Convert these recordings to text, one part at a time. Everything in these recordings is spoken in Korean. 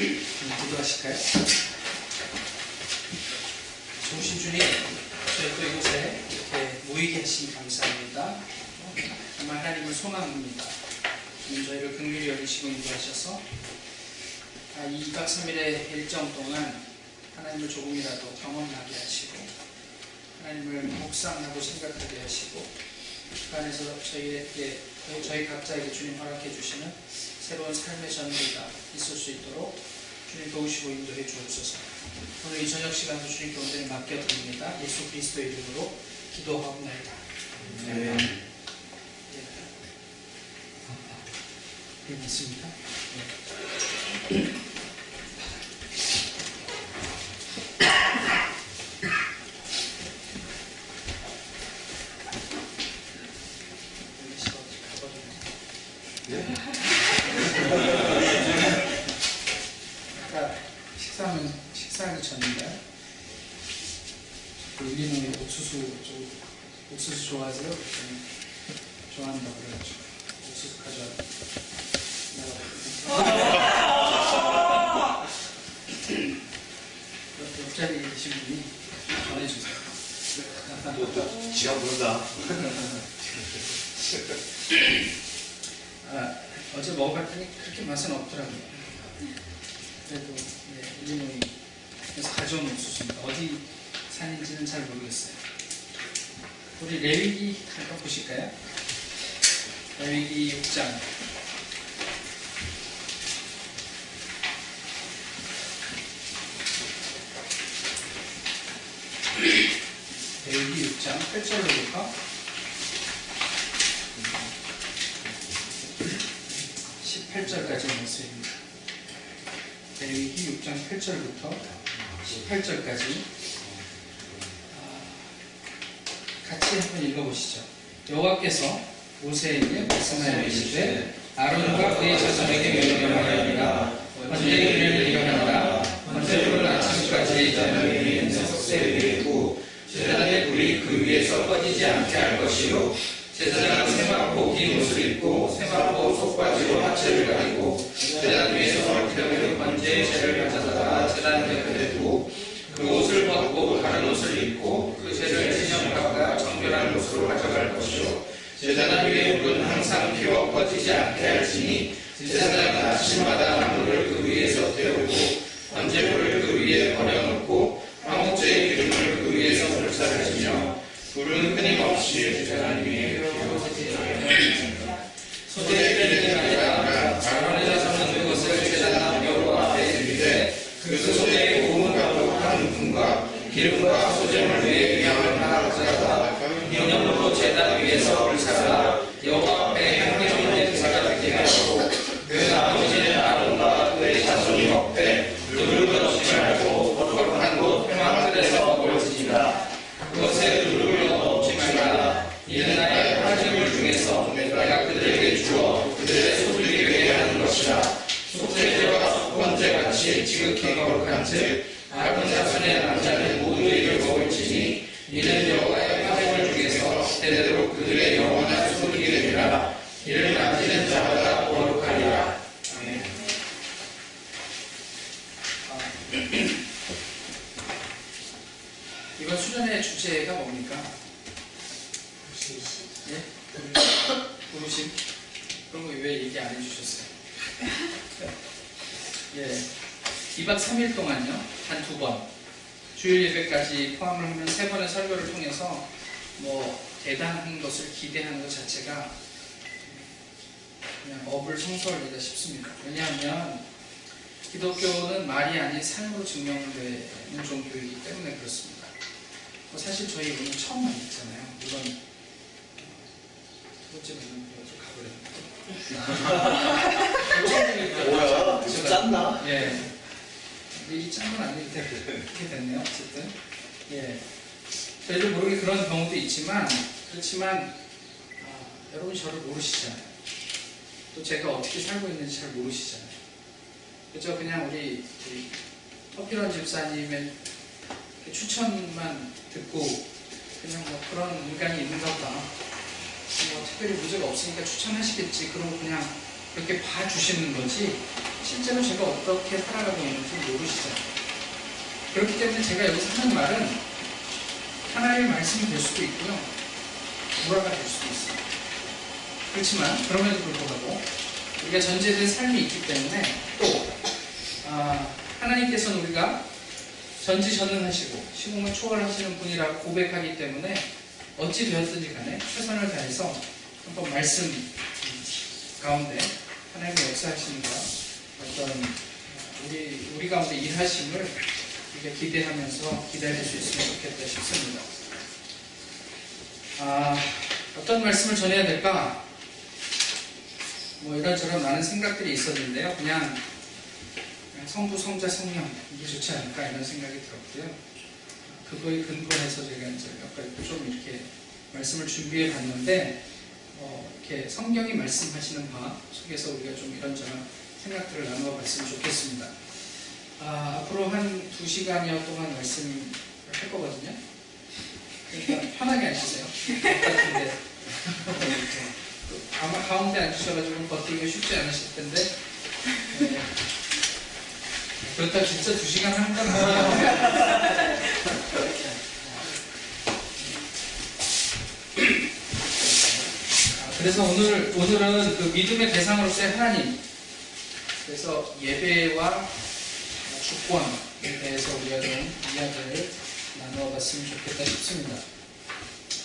기도하실까요? 좋으신 주님, 저희 또 이곳에 이렇게 모이게 하시니 감사합니다. 정말 하나님을 소망합니다. 저희를 긍휼히 여기시고 인도하셔서 아, 이 2박 3일의 일정 동안 하나님을 조금이라도 경험하게 하시고 하나님을 묵상하고 생각하게 하시고 그 안에서 저희에게 저희 각자에게 주님 허락해 주시는 새로운 삶의 전개가 있을 수 있도록 주님 도우시고 인도해 주옵소서. 오늘 이 저녁 시간도 주님 가운데 맡겨 드립니다. 예수 그리스도의 이름으로 기도하옵나이다. 네. 예. 네, 맞습니다. 아까 식사는 식사하기 전인가요? 그 일리노이 옥수수 좀 옥수수 좋아하세요? 그랬더니 좋아한다고 그래가지고 옥수수 가져와 옆자리에 계신 분이 전해주세요. 지가 부른다. 아, 어제 먹어봤더니 그렇게 맛은 없더라고요. 그래도 네, 일리노이에서 가져온 옥수수입니다. 어디 산인지는 잘 모르겠어요. 우리 레위기 잠깐 보실까요? 레위기 6장 레위기 6장 8절로부터 18절까지 말씀입니다. 레위기 6장 8절부터 18절까지 아, 같이 한번 읽어보시죠. 여호와께서 모세에게 말씀하여 성소하기가 쉽습니다. 왜냐하면 기독교는 말이 아닌 삶으로 증명되는 종교이기 때문에 그렇습니다. 뭐 사실 저희 오늘 처음 만났잖아요. 물론 두 번째 만난 거죠. 뭐야? 좀 짰나? 예. 근데 이 짠건 아닌데 그렇게 됐네요. 어쨌든 예. 저희도 모르게 그런 경우도 있지만 그렇지만 아, 여러분 저를 모르시잖아요. 또 제가 어떻게 살고 있는지 잘 모르시잖아요. 그죠? 그냥 우리 터피런 집사님의 추천만 듣고 그냥 뭐 그런 인간이 있는가 보다. 뭐 특별히 문제가 없으니까 추천하시겠지. 그러고 그냥 그렇게 봐주시는 거지 실제로 제가 어떻게 살아가고 있는지 모르시잖아요. 그렇기 때문에 제가 여기서 하는 말은 하나님의 말씀이 될 수도 있고요. 불화가 될 수도 있어요. 그렇지만 그럼에도 불구하고 우리가 전제된 삶이 있기 때문에 또 아, 하나님께서는 우리가 전지전능하시고 시공을 초월하시는 분이라고 고백하기 때문에 어찌 되었든지 간에 최선을 다해서 한번 말씀 가운데 하나님의 역사하심과 어떤 우리 우리 가운데 일하심을 우리가 기대하면서 기다릴 수 있으면 좋겠다 싶습니다. 아, 어떤 말씀을 전해야 될까? 뭐 이런저런 많은 생각들이 있었는데요. 그냥 성부, 성자, 성령 이게 좋지 않을까 이런 생각이 들었고요. 그거에 근거해서 제가 이제 약간 좀 이렇게 말씀을 준비해 봤는데 어, 이렇게 성경이 말씀하시는 바 속에서 우리가 좀 이런저런 생각들을 나누어 봤으면 좋겠습니다. 아, 앞으로 한 두 시간여 동안 말씀을 할 거거든요. 그러니까 편하게 앉으세요. 같은데 아마 가운데 앉으셔가지고 버티기가 쉽지 않으실 텐데 네. 그렇다 진짜 두 시간 하는 건 아니에요. 아, 그래서 오늘 오늘은 그 믿음의 대상으로서의 하나님 그래서 예배와 주권에 대해서 우리가 좀 이야기를 나누어봤으면 좋겠다 싶습니다.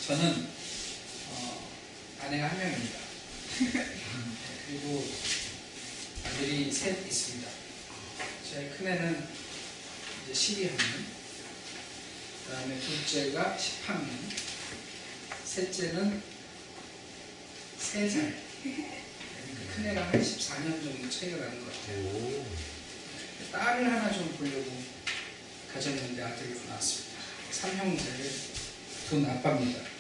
저는 어, 아내가 한 명입니다. 그리고 아들이 셋 있습니다. 제 큰애는 이제 12학년, 그 다음에 둘째가 10학년, 셋째는 3살. 그러니까 큰애랑 한 14년 정도 차이가 나는 것 같아요. 딸을 하나 좀 보려고 가졌는데 아들이 나왔습니다. 삼형제를 둔 아빠입니다.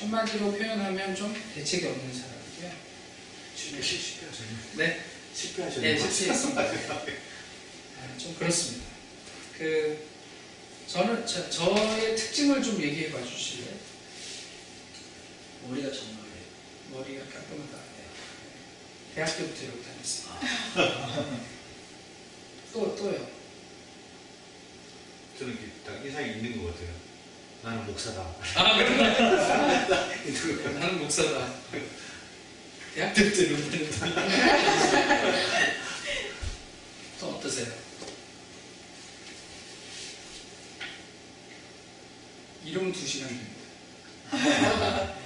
한마디로 표현하면 좀 대책이 없는 사람이고요. 쉽게 쉽게 하셨네. 네, 쉽게 하셨네. 네, 실수했습니다. 아, 좀 그렇습니다. 그 저는 저, 저의 특징을 좀 얘기해 봐 주실래요? 머리가 정말이에요. 머리가 깔끔하다. 네. 대학교부터 이렇게 다녔어요. 또 또요. 저는 딱 인상이 있는 것 같아요. 나는 목사다. 아 그래? 나는 목사다. 대학 때부터 이러고 다녔더니 또 어떠세요? 이름 두 시간 됩니다.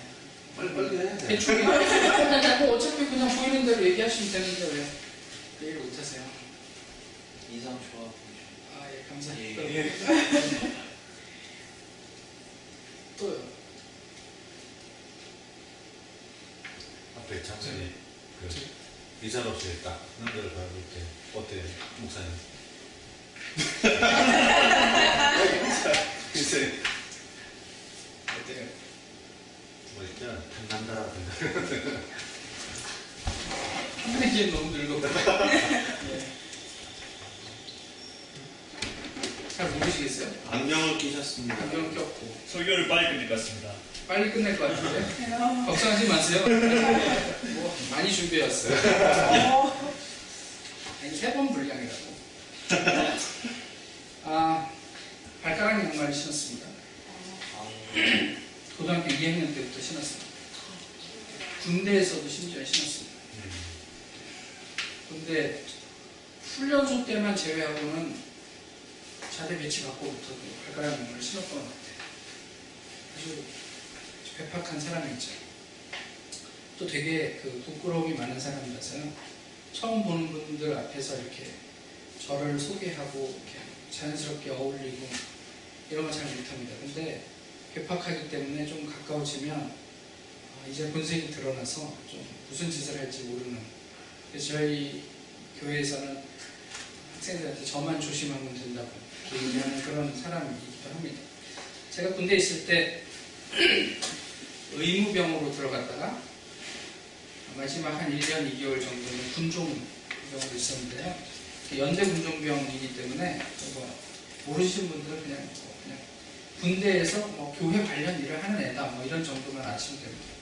빨리 빨리 해야 돼. 대충 뭐 어차피 그냥 보이는 대로 얘기하시면 되는데 왜 얘기를 못하세요? 인상 좋아 보이죠. 아 예 감사합니다. 예. 또요. 앞에 장선이 그 이사로서의 딱 남자를 바라볼 때 어때요, 목사님? 글쎄. 어때요? 뭐 있잖아, 탐난다라든가. 한마디에 너무 늙었고. 예. 잘 모르시겠어요? 안경을 끼셨습니다. 안경 꼈고 설교를 빨리 끝낼 것 같습니다. 빨리 끝낼 것 같은데 걱정하지 마세요. 뭐 많이 준비해왔어요. 아니 세번 분량이라고. 아 발가락 양말을 신었습니다. 고등학교 2학년 때부터 신었습니다. 군대에서도 심지어 신었습니다. 근데 훈련소 때만 제외하고는 자대 배치 받고부터도 발가락 양말을 신었던 것 같아요. 아주 괴팍한 사람이죠. 또 되게 그 부끄러움이 많은 사람이라서요. 처음 보는 분들 앞에서 이렇게 저를 소개하고 이렇게 자연스럽게 어울리고 이런 거잘 못합니다. 근데 괴팍하기 때문에 좀 가까워지면 아, 이제 본색이 드러나서 좀 무슨 짓을 할지 모르는 저희 교회에서는 학생들한테 저만 조심하면 된다고 얘기하는 그런 사람이기도 합니다. 제가 군대에 있을 때 의무병으로 들어갔다가 마지막 한 1년 2개월 정도는 군종병으로 있었는데요. 연대 군종병이기 때문에 뭐 모르시는 분들은 그냥 뭐 그냥 군대에서 뭐 교회 관련 일을 하는 애다 뭐 이런 정도만 아시면 됩니다.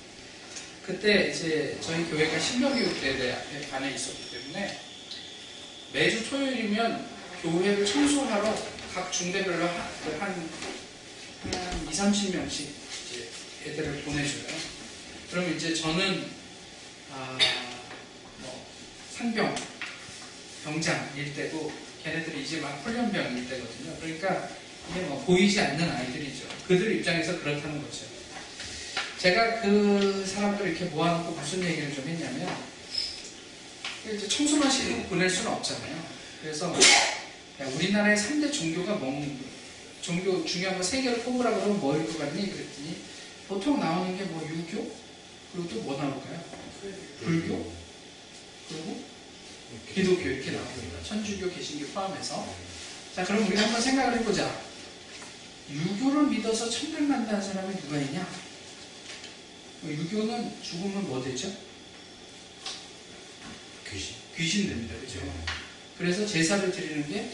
그때 이제 저희 교회가 신명교육대회 앞에 반에 있었기 때문에 매주 토요일이면 교회를 청소하러 각 중대별로 한, 한, 한 2, 30명씩 이제 애들을 보내줘요. 그럼 이제 저는, 아, 뭐, 상병, 병장일 때고, 걔네들이 이제 막 훈련병일 때거든요. 그러니까 이게 뭐 보이지 않는 아이들이죠. 그들 입장에서 그렇다는 거죠. 제가 그 사람들 이렇게 모아놓고 무슨 얘기를 좀 했냐면, 이제 청소만 시키고 보낼 수는 없잖아요. 그래서 야, 우리나라의 3대 종교가 뭔 종교 중요한 거 세 개를 꼽으라 그러면 뭐일 것 같니? 그랬더니 보통 나오는 게 뭐 유교 그리고 또 뭐 나올까요? 불교 그리고 기독교 이렇게 나옵니다. 천주교, 개신교 포함해서 자 그럼 우리가 한번 생각을 해보자. 유교를 믿어서 천당 간다는 사람이 누가 있냐? 유교는 죽으면 뭐 되죠? 귀신. 귀신 됩니다. 그죠? 그래서 제사를 드리는 게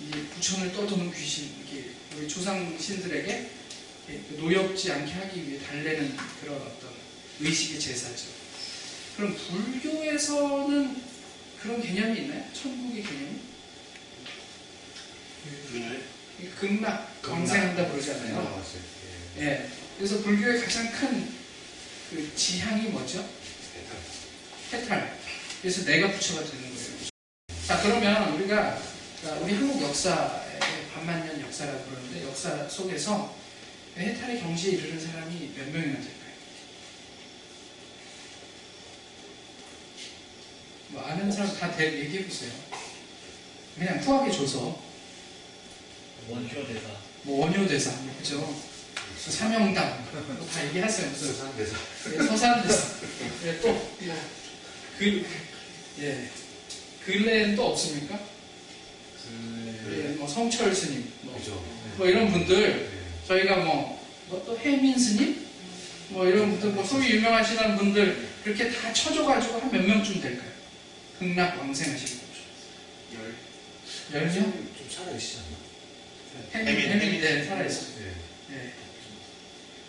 이 부천을 떠도는 귀신, 이게 우리 조상 신들에게 노엽지 않게 하기 위해 달래는 그런 어떤 의식의 제사죠. 그럼 불교에서는 그런 개념이 있나요? 천국의 개념이? 그래? 이 극락, 광생한다 그러잖아요. 나왔어요. 예. 예. 그래서 불교의 가장 큰 그 지향이 뭐죠? 해탈. 그래서 내가 부처가 되는 거예요. 자, 그러면 우리가 자, 우리 한국 역사의 반만년 역사라고 그러는데 역사 속에서 해탈의 경지에 이르는 사람이 몇 명이나 될까요? 뭐 아는 사람 다 대, 얘기해 보세요. 그냥 후하게 줘서 원효 대사. 뭐 원효대사, 그죠? 사명당 뭐다 얘기하세요. 수상대사. 예, 서산대사. 예, 또, 뭐, 그, 예. 근래엔 또 없습니까? 그 예, 뭐, 성철 스님, 뭐, 그죠. 뭐 이런 분들, 예. 저희가 뭐, 뭐또 혜민 스님? 뭐 이런 분들, 뭐 소위 유명하시는 분들, 그렇게 다 쳐줘가지고 한 몇 명쯤 될까요? 극락 왕생하시는 거죠. 열. 열 명? 좀 살아계시지 않나? 혜민, 혜민, 혜민, 혜민. 네, 살아있어요. 예. 예.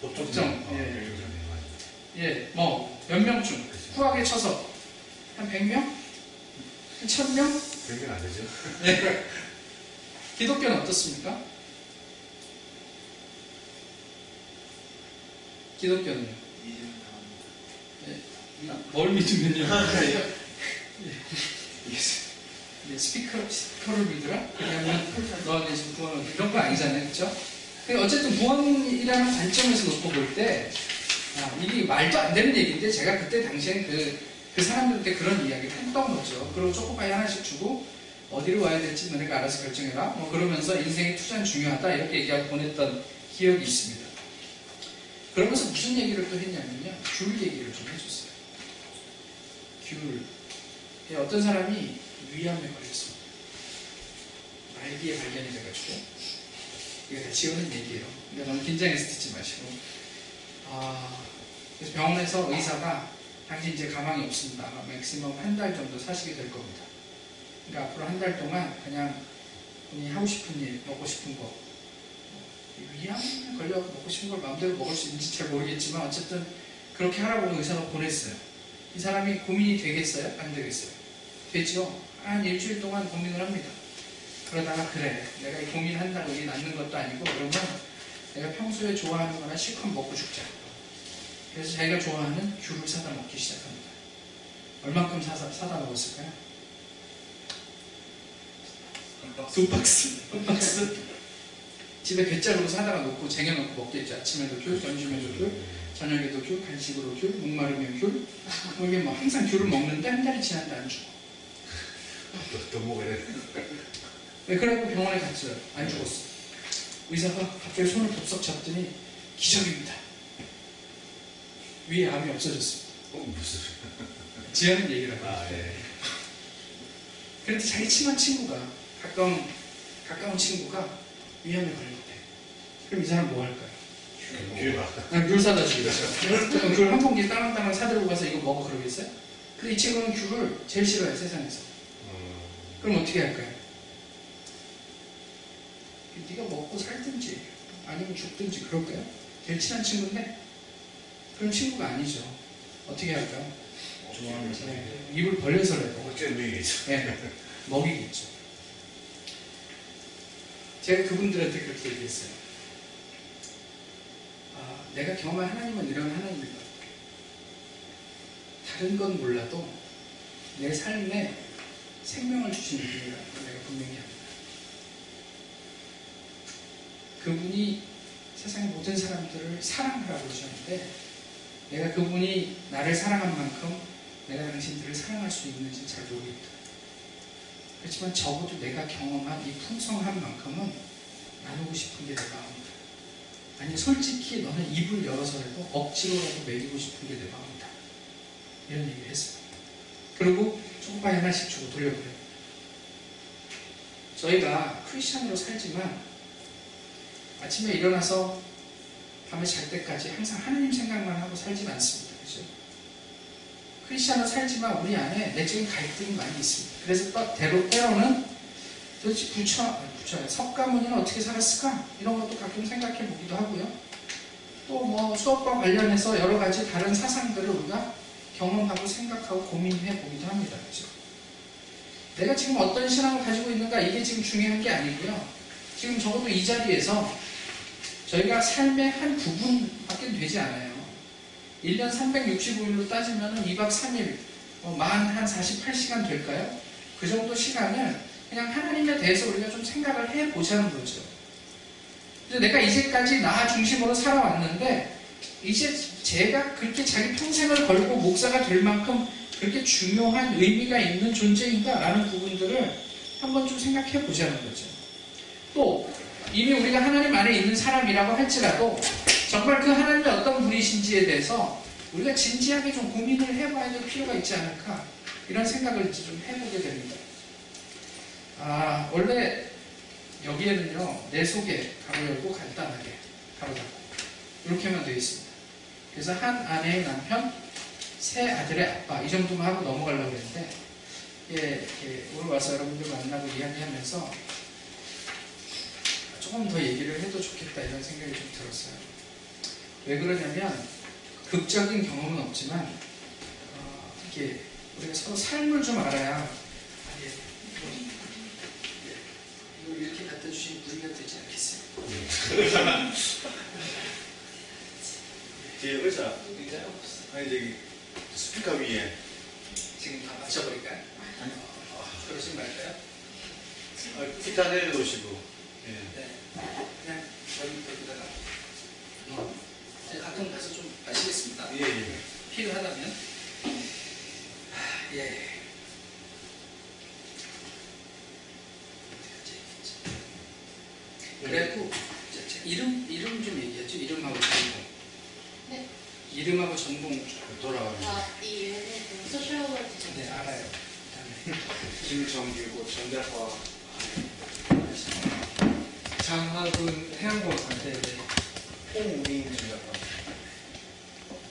법정. 법정, 어, 예. 법정에 맞아요. 예, 뭐, 몇 명쯤? 후하게 쳐서, 한 100명? 한 1000명? 그러면 안 되죠. 예. 기독교는 어떻습니까? 기독교는요? 다음. 뭘 믿으면요? 예. 예, 스피커, 스피커를 믿으라? 그러면 너는 지금 구원 이런 거 아니잖아요, 그렇죠? 근데 어쨌든 구원이라는 관점에서 놓고 볼 때, 아, 이게 말도 안 되는 얘기인데 제가 그때 당시엔 그, 그 사람들한테 그런 이야기를 했던 거죠. 그리고 초코파이 하나씩 주고 어디로 와야 될지 너네가 알아서 결정해라. 뭐 그러면서 인생의 투자는 중요하다 이렇게 얘기하고 보냈던 기억이 있습니다. 그러면서 무슨 얘기를 또 했냐면요. 귤 얘기를 좀 해줬어요. 귤. 예, 어떤 사람이 위암에 걸렸어. 말기에 발견이 돼가지고. 이거 다 지어낸 얘기예요. 그러니까 너무 긴장해서 듣지 마시고. 아, 그래서 병원에서 의사가 당신 이제 가망이 없습니다. 맥시멈 한 달 정도 사시게 될 겁니다. 그러니까 앞으로 한 달 동안 그냥 본인이 하고 싶은 일, 먹고 싶은 거, 위암에 걸려 먹고 싶은 걸 마음대로 먹을 수 있는지 잘 모르겠지만 어쨌든 그렇게 하라고 의사가 보냈어요. 이 사람이 고민이 되겠어요? 안 되겠어요? 되죠. 한 일주일 동안 고민을 합니다. 그러다가 그래 내가 이 고민한다고 이게 낫는 것도 아니고 그러면 내가 평소에 좋아하는 거나 실컷 먹고 죽자. 그래서 자기가 좋아하는 귤을 사다 먹기 시작합니다. 얼만큼 사다, 사다 먹었을까요? 두 박스. 두 박스. 집에 뱃자루로 사다가 놓고 쟁여놓고 먹겠죠. 아침에도 귤, 점심에도 귤, 저녁에도 귤, 간식으로 귤, 목마르면 귤. 뭐 이게 뭐 항상 귤을 먹는데 한 달이 지났는데 안 죽어. 또, 또 먹어야 돼. 왜 그래갖고 병원에 갔어요. 안 죽었어. 의사가 갑자기 손을 덥석 잡더니 기적입니다. 위에 암이 없어졌습니다. 어, 무슨. 지하는 얘기를 하고. 아, 예. 그런데 자기 친한 친구가 가까운 가까운 친구가 위암에 걸렸대. 그럼 이 사람 뭐 할까요? 귤 막. 그냥 귤 사다 주겠죠. 그럼 귤 한 봉지 따랑따랑 사들고 가서 이거 먹어 그러겠어요? 근데 이 친구는 귤을 제일 싫어해 세상에서. 어, 그럼 어떻게 할까요? 네가 먹고 살든지 아니면 죽든지 그럴까요? 제일 친한 친구인데 그럼 친구가 아니죠. 어떻게 할까요? 좋아하는 네, 입을 벌려서라도 어째 의미겠죠. 네. 먹이겠죠. 제가 그분들한테 그렇게 얘기했어요. 아, 내가 경험한 하나님은 이런 하나님이다. 다른 건 몰라도 내 삶에 생명을 분이라는 걸 내가 분명히 합니다. 그분이 세상의 모든 사람들을 사랑하라고 그러셨는데 내가 그분이 나를 사랑한 만큼 내가 당신들을 사랑할 수 있는지 잘 모르겠다. 그렇지만 적어도 내가 경험한 이 풍성한 만큼은 나누고 싶은 게 내 마음이다. 아니 솔직히 너는 입을 열어서라도 억지로라도 먹이고 싶은 게 내 마음이다. 이런 얘기를 했어요. 그리고 초코파이 하나씩 주고 돌려보내요. 저희가 크리스천으로 살지만 아침에 일어나서 밤에 잘 때까지 항상 하나님 생각만 하고 살진 않습니다. 그죠? 크리스천으로 살지만 우리 안에 내적인 갈등이 많이 있습니다. 그래서 또 때로, 때로는 도대체 부처, 부처, 석가모니는 어떻게 살았을까? 이런 것도 가끔 생각해 보기도 하고요. 또 뭐 수업과 관련해서 여러 가지 다른 사상들을 우리가 경험하고 생각하고 고민해 보기도 합니다. 그죠? 내가 지금 어떤 신앙을 가지고 있는가 이게 지금 중요한 게 아니고요. 지금 적어도 이 자리에서 저희가 삶의 한 부분밖에 되지 않아요. 1년 365일로 따지면 2박 3일, 어, 만한 48시간 될까요? 그 정도 시간을 그냥 하나님에 대해서 우리가 좀 생각을 해 보자는 거죠. 그래서 내가 이제까지 나 중심으로 살아왔는데, 이제 제가 그렇게 자기 평생을 걸고 목사가 될 만큼 그렇게 중요한 의미가 있는 존재인가라는 부분들을 한번 좀 생각해 보자는 거죠. 또, 이미 우리가 하나님 안에 있는 사람이라고 할지라도 정말 그 하나님이 어떤 분이신지에 대해서 우리가 진지하게 좀 고민을 해봐야 될 필요가 있지 않을까 이런 생각을 좀 해보게 됩니다. 아 원래 여기에는요 내 속에 가로 열고 간단하게 가로 닫고 이렇게만 되어 있습니다. 그래서 한 아내의 남편, 세 아들의 아빠 이 정도만 하고 넘어가려고 했는데 예, 예, 오늘 와서 여러분들 만나고 이야기하면서 조금 더 얘기를 해도 좋겠다 이런 생각이 좀 들었어요. 왜 그러냐면 극적인 경험은 없지만 어, 이게 우리가 서로 삶을 좀 알아야 아, 예, 이거, 예, 이걸 이렇게 갖다 주시면 무리가 되지 않겠어요. 뒤에 의자 아니 저기 스피커 위에 지금 다 맞춰버릴까요? 어, 그러지 말까요? 아, 기타 내려놓으시고 예. 네. 그냥 저희부터 여기다가 어, 네, 가끔 가서 좀 마시겠습니다. 예, 예. 필요하다면 하, 예. 그래갖고 이름 이름 좀 얘기하죠. 이름하고 전공. 네. 이름하고 전공 돌아가면 아, 이 외에는 그 소셜워크 네 알아요. 그다음에 김정규고 전자과 장학은 해양공학과인데 이제 홍우린 전자과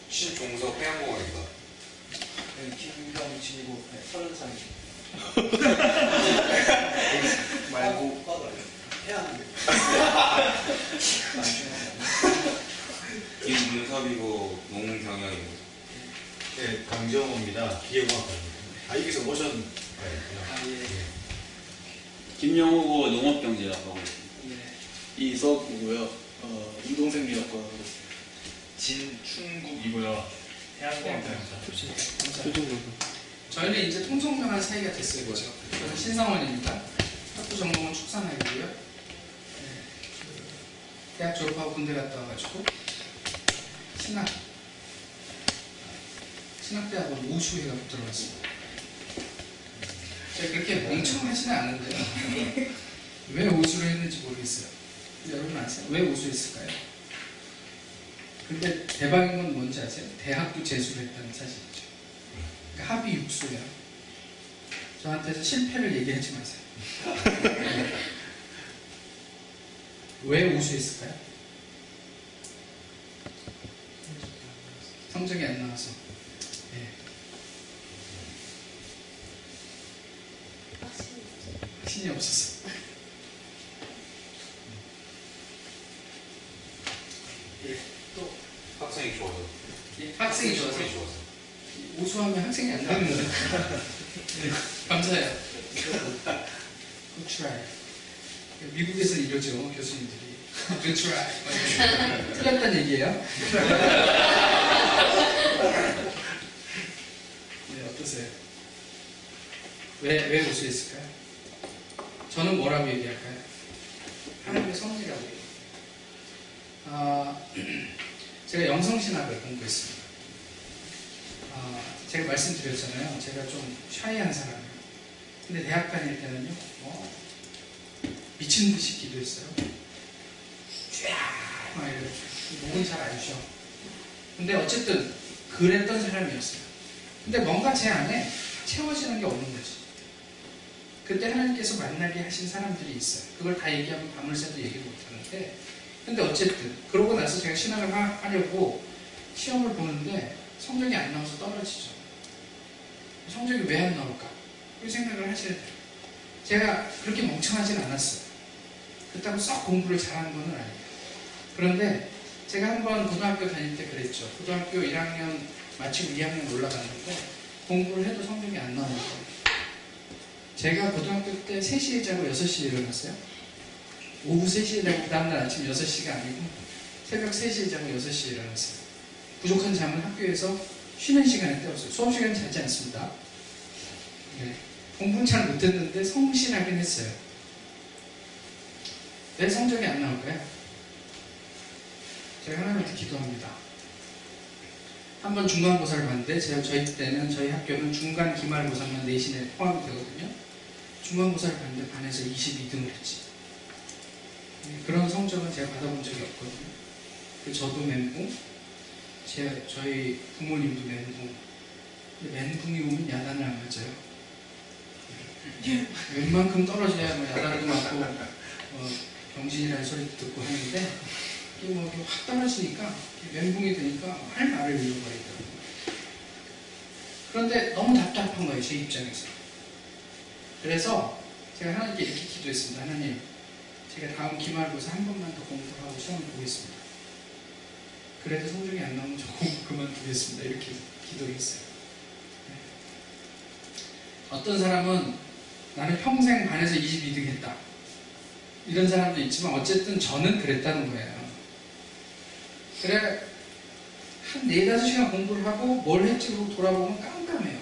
신종석 해양공학입니다. 네, 김경진이고 네, 서른 살 말고 해양 김문섭이고 농경영입니다. 네, 강정호입니다. 기계공학과입니다. 아, 여기서 오셨나요? 아 예. 김영호고 농업경제학과 하고 있습니다. 예. 이석이고요 어, 운동생리학과 하고 진충국이고요. 해양공학과입니다. 감사합니다. 저희는 이제 통성명한 사이가 됐어요. 그죠? 저는 신성원입니다. 학부 전공은 축산학이고요. 네, 그 대학 졸업하고 군대 갔다 와가지고 신학 신학대학원 우수해가지고 들어갔습니다. 제가 그렇게 멍청하지는 않은데요. 왜 우수를 했는지 모르겠어요. 여러분 아세요? 왜 우수했을까요? 근데 대박인 건 뭔지 아세요? 대학도 재수를 했다는 사실이죠. 그러니까 합이 육수예요. 저한테서 실패를 얘기하지 마세요. 왜 우수했을까요? 성적이 안 나와서. 예, 확실히 신이 없었어. 예, 또 학생이 좋아서. 예, 학생이 좋아서 학생이 좋아서. 우수하면 학생이 안 나오는 감사해요. Good. 미국에서 이러죠 교수님들이. Good. 틀렸다는 얘기예요? 네, 어떠세요? 왜, 왜 우수했을까요? 저는 뭐라고 얘기할까요? 하나님의 섭리라고 얘기해요. 아, 제가 영성신학을 공부했습니다. 아, 제가 말씀드렸잖아요. 제가 좀 샤이한 사람이에요. 근데 대학 다닐 때는요, 뭐, 미친 듯이 기도했어요. 쫙! 막 이렇게. 목은 잘 안 쉬어. 근데 어쨌든, 그랬던 사람이었어요. 근데 뭔가 제 안에 채워지는 게 없는 거지. 그때 하나님께서 만나게 하신 사람들이 있어요. 그걸 다 얘기하면 밤을 새도 얘기 못 하는데, 근데 어쨌든, 그러고 나서 제가 신학을 하, 하려고 시험을 보는데 성적이 안 나와서 떨어지죠. 성적이 왜 안 나올까? 그 생각을 하셔야 돼요. 제가 그렇게 멍청하진 않았어요. 그렇다고 썩 공부를 잘하는 건 아니에요. 그런데 제가 한번 고등학교 다닐 때 그랬죠. 고등학교 1학년 마치고 2학년 올라갔는데 공부를 해도 성적이 안 나오는 거예요. 제가 고등학교 때 3시에 자고 6시에 일어났어요. 오후 3시에 자고 그 다음날 아침 6시가 아니고 새벽 3시에 자고 6시에 일어났어요. 부족한 잠은 학교에서 쉬는 시간에 때웠어요. 수업 시간에 자지 않습니다. 네. 공부는 잘 못했는데 성실하긴 했어요. 왜 성적이 안 나올까요? 제가 하나님한테 기도합니다. 한번 중간고사를 봤는데 제가 저희 때는 저희 학교는 중간 기말고사만 내신에 포함이 되거든요. 중간고사를 봤는데 반에서 22등을 했지. 네, 그런 성적은 제가 받아본 적이 없거든요. 그 저도 멘붕, 제, 저희 부모님도 멘붕. 멘붕이 오면 야단을 안 맞아요. 웬만큼 떨어져야 뭐 야단도 맞고 어, 병신이라는 소리도 듣고 하는데 뭐 이렇게 확 떨어지니까 멘붕이 되니까 할 말을 잃어버리더라고요. 그런데 너무 답답한 거예요 제 입장에서. 그래서 제가 하나님께 이렇게 기도했습니다. 하나님, 제가 다음 기말고사 한 번만 더 공부하고 시험을 보겠습니다. 그래도 성적이 안 나오면 저 공부 그만두겠습니다. 이렇게 기도를 했어요. 네. 어떤 사람은 나는 평생 반에서 22등 했다. 이런 사람도 있지만 어쨌든 저는 그랬다는 거예요. 그래 한 네다섯 시간 공부를 하고 뭘 했지 그러고 돌아보면 깜깜해요.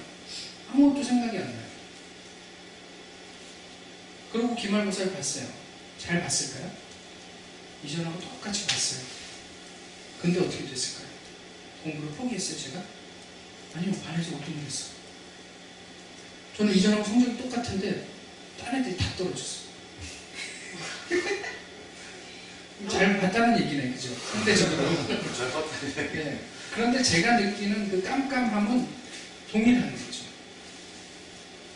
아무것도 생각이 안 나요. 그리고 기말고사를 봤어요. 잘 봤을까요? 이전하고 똑같이 봤어요. 근데 어떻게 됐을까요? 공부를 포기했어요, 제가? 아니요, 반에서 5등 했어. 저는 이전하고 성적이 똑같은데, 딴 애들이 다 떨어졌어. 잘 봤다는 얘기네, 그죠? 상대적으로. 잘 봤다. 예. 그런데 제가 느끼는 그 깜깜함은 동일한 거죠.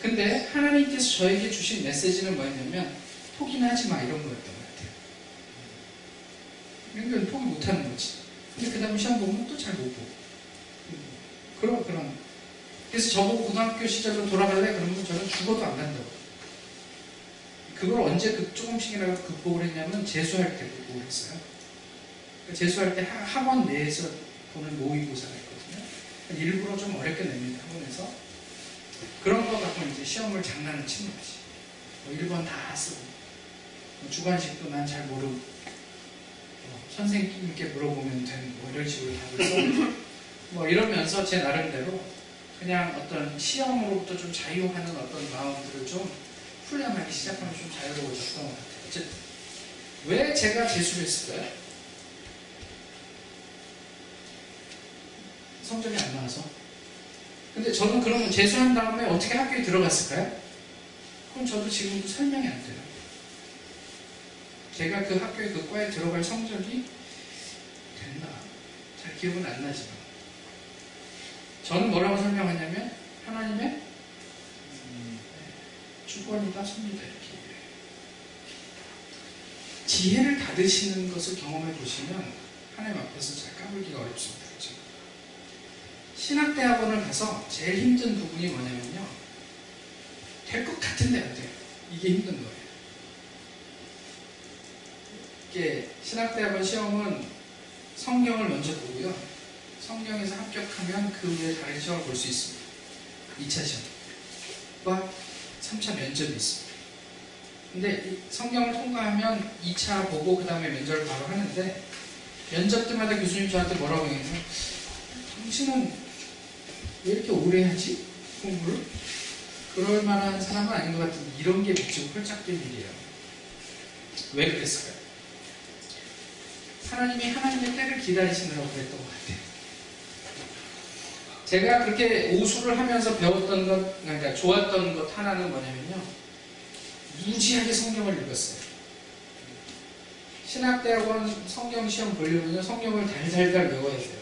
근데 하나님께서 저에게 주신 메시지는 뭐였냐면, 포기는 하지 마, 이런 거였던 것 같아요. 그러니까 포기 못 하는 거지. 근데 그 다음에 시험 보면 또 잘 못 보고. 그런, 그런. 그래서 저보고 고등학교 시절로 돌아갈래? 그러면 저는 죽어도 안 간다고. 그걸 언제 그 조금씩이라도 극복을 했냐면 재수할 때 극복을 했어요. 그 재수할 때 하- 학원 내에서 보는 모의고사가 있거든요. 일부러 좀 어렵게 냅니다. 학원에서. 그런 거 갖고 이제 시험을 장난을 치는 거지. 뭐 1번 다 쓰고. 뭐 주관식도 난 잘 모르고. 어, 선생님께 물어보면 되는 뭐 이런 식으로 답을 써. 뭐 이러면서 제 나름대로 그냥 어떤 시험으로부터 좀 자유하는 어떤 마음들을 좀 훈련하기 시작하면 좀 자유로워졌던 것 같아요. 어쨌든 왜 제가 재수를 했을까요? 성적이 안 나와서. 근데 저는 그러면 재수한 다음에 어떻게 학교에 들어갔을까요? 그럼 저도 지금도 설명이 안 돼요. 제가 그 학교에 그 과에 들어갈 성적이 됐나? 잘 기억은 안 나지만. 저는 뭐라고 설명하냐면 하나님의 음, 주권이다 섭니다 이렇게. 지혜를 닫으시는 것을 경험해 보시면 하나님 앞에서 잘 까불기가 어렵습니다. 그렇죠? 신학대학원을 가서 제일 힘든 부분이 뭐냐면요. 될 것 같은데 안 돼요. 이게 힘든 거예요. 이게 신학대학원 시험은 성경을 먼저 보고요. 성경에서 합격하면 그 후에 다른 시험을 볼 수 있습니다. 2차 시험과 3차 면접이 있습니다. 근데 이 성경을 통과하면 2차 보고 그 다음에 면접을 바로 하는데 면접 때마다 교수님 저한테 뭐라고 얘기해요? 당신은 왜 이렇게 오래 하지? 공부를? 그럴 만한 사람은 아닌 것 같은데 이런 게 묻히고 홀짝된 일이에요. 왜 그랬을까요? 하나님이 하나님의 때를 기다리시느라고 그랬던 것 같아요. 제가 그렇게 오수를 하면서 배웠던 것, 그러니까 좋았던 것 하나는 뭐냐면요. 무지하게 성경을 읽었어요. 신학대학원 성경 시험 보려면요. 성경을 달달달 외워야 돼요.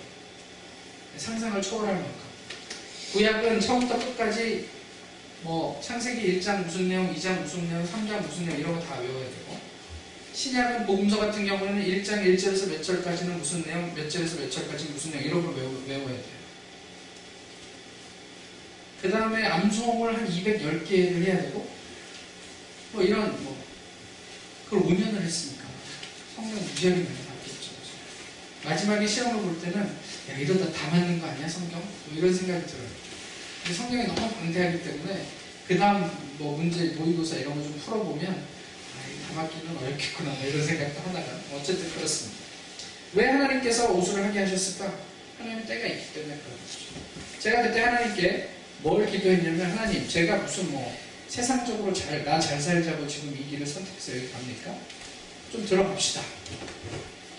상상을 초월할 만큼. 구약은 처음부터 끝까지 뭐 창세기 1장 무슨 내용, 2장 무슨 내용, 3장 무슨 내용 이런 거 다 외워야 되고 신약은 복음서 같은 경우는 1장 1절에서 몇 절까지는 무슨 내용, 몇 절에서 몇 절까지 무슨 내용 이런 걸 외워, 외워야 돼요. 그 다음에 암송을 한 210개를 해야 되고 뭐 이런 뭐 그걸 5년을 했으니까 성경 무지하게 많이 바뀌었죠. 마지막에 시험을 볼 때는 야 이러다 다 맞는 거 아니야 성경? 뭐 이런 생각이 들어요. 근데 성경이 너무 방대하기 때문에 그 다음 뭐 문제 모의고사 이런 거 좀 풀어보면 맞기는 어렵겠구나 뭐 이런 생각도 하다가 어쨌든 그렇습니다. 왜 하나님께서 오수를 하게 하셨을까? 하나님 때가 있기 때문에 그런 거죠. 제가 그때 하나님께 뭘 기도했냐면 하나님 제가 무슨 뭐 세상적으로 잘 나 잘 살자고 지금 이 길을 선택해서 여기 갑니까? 좀 들어갑시다.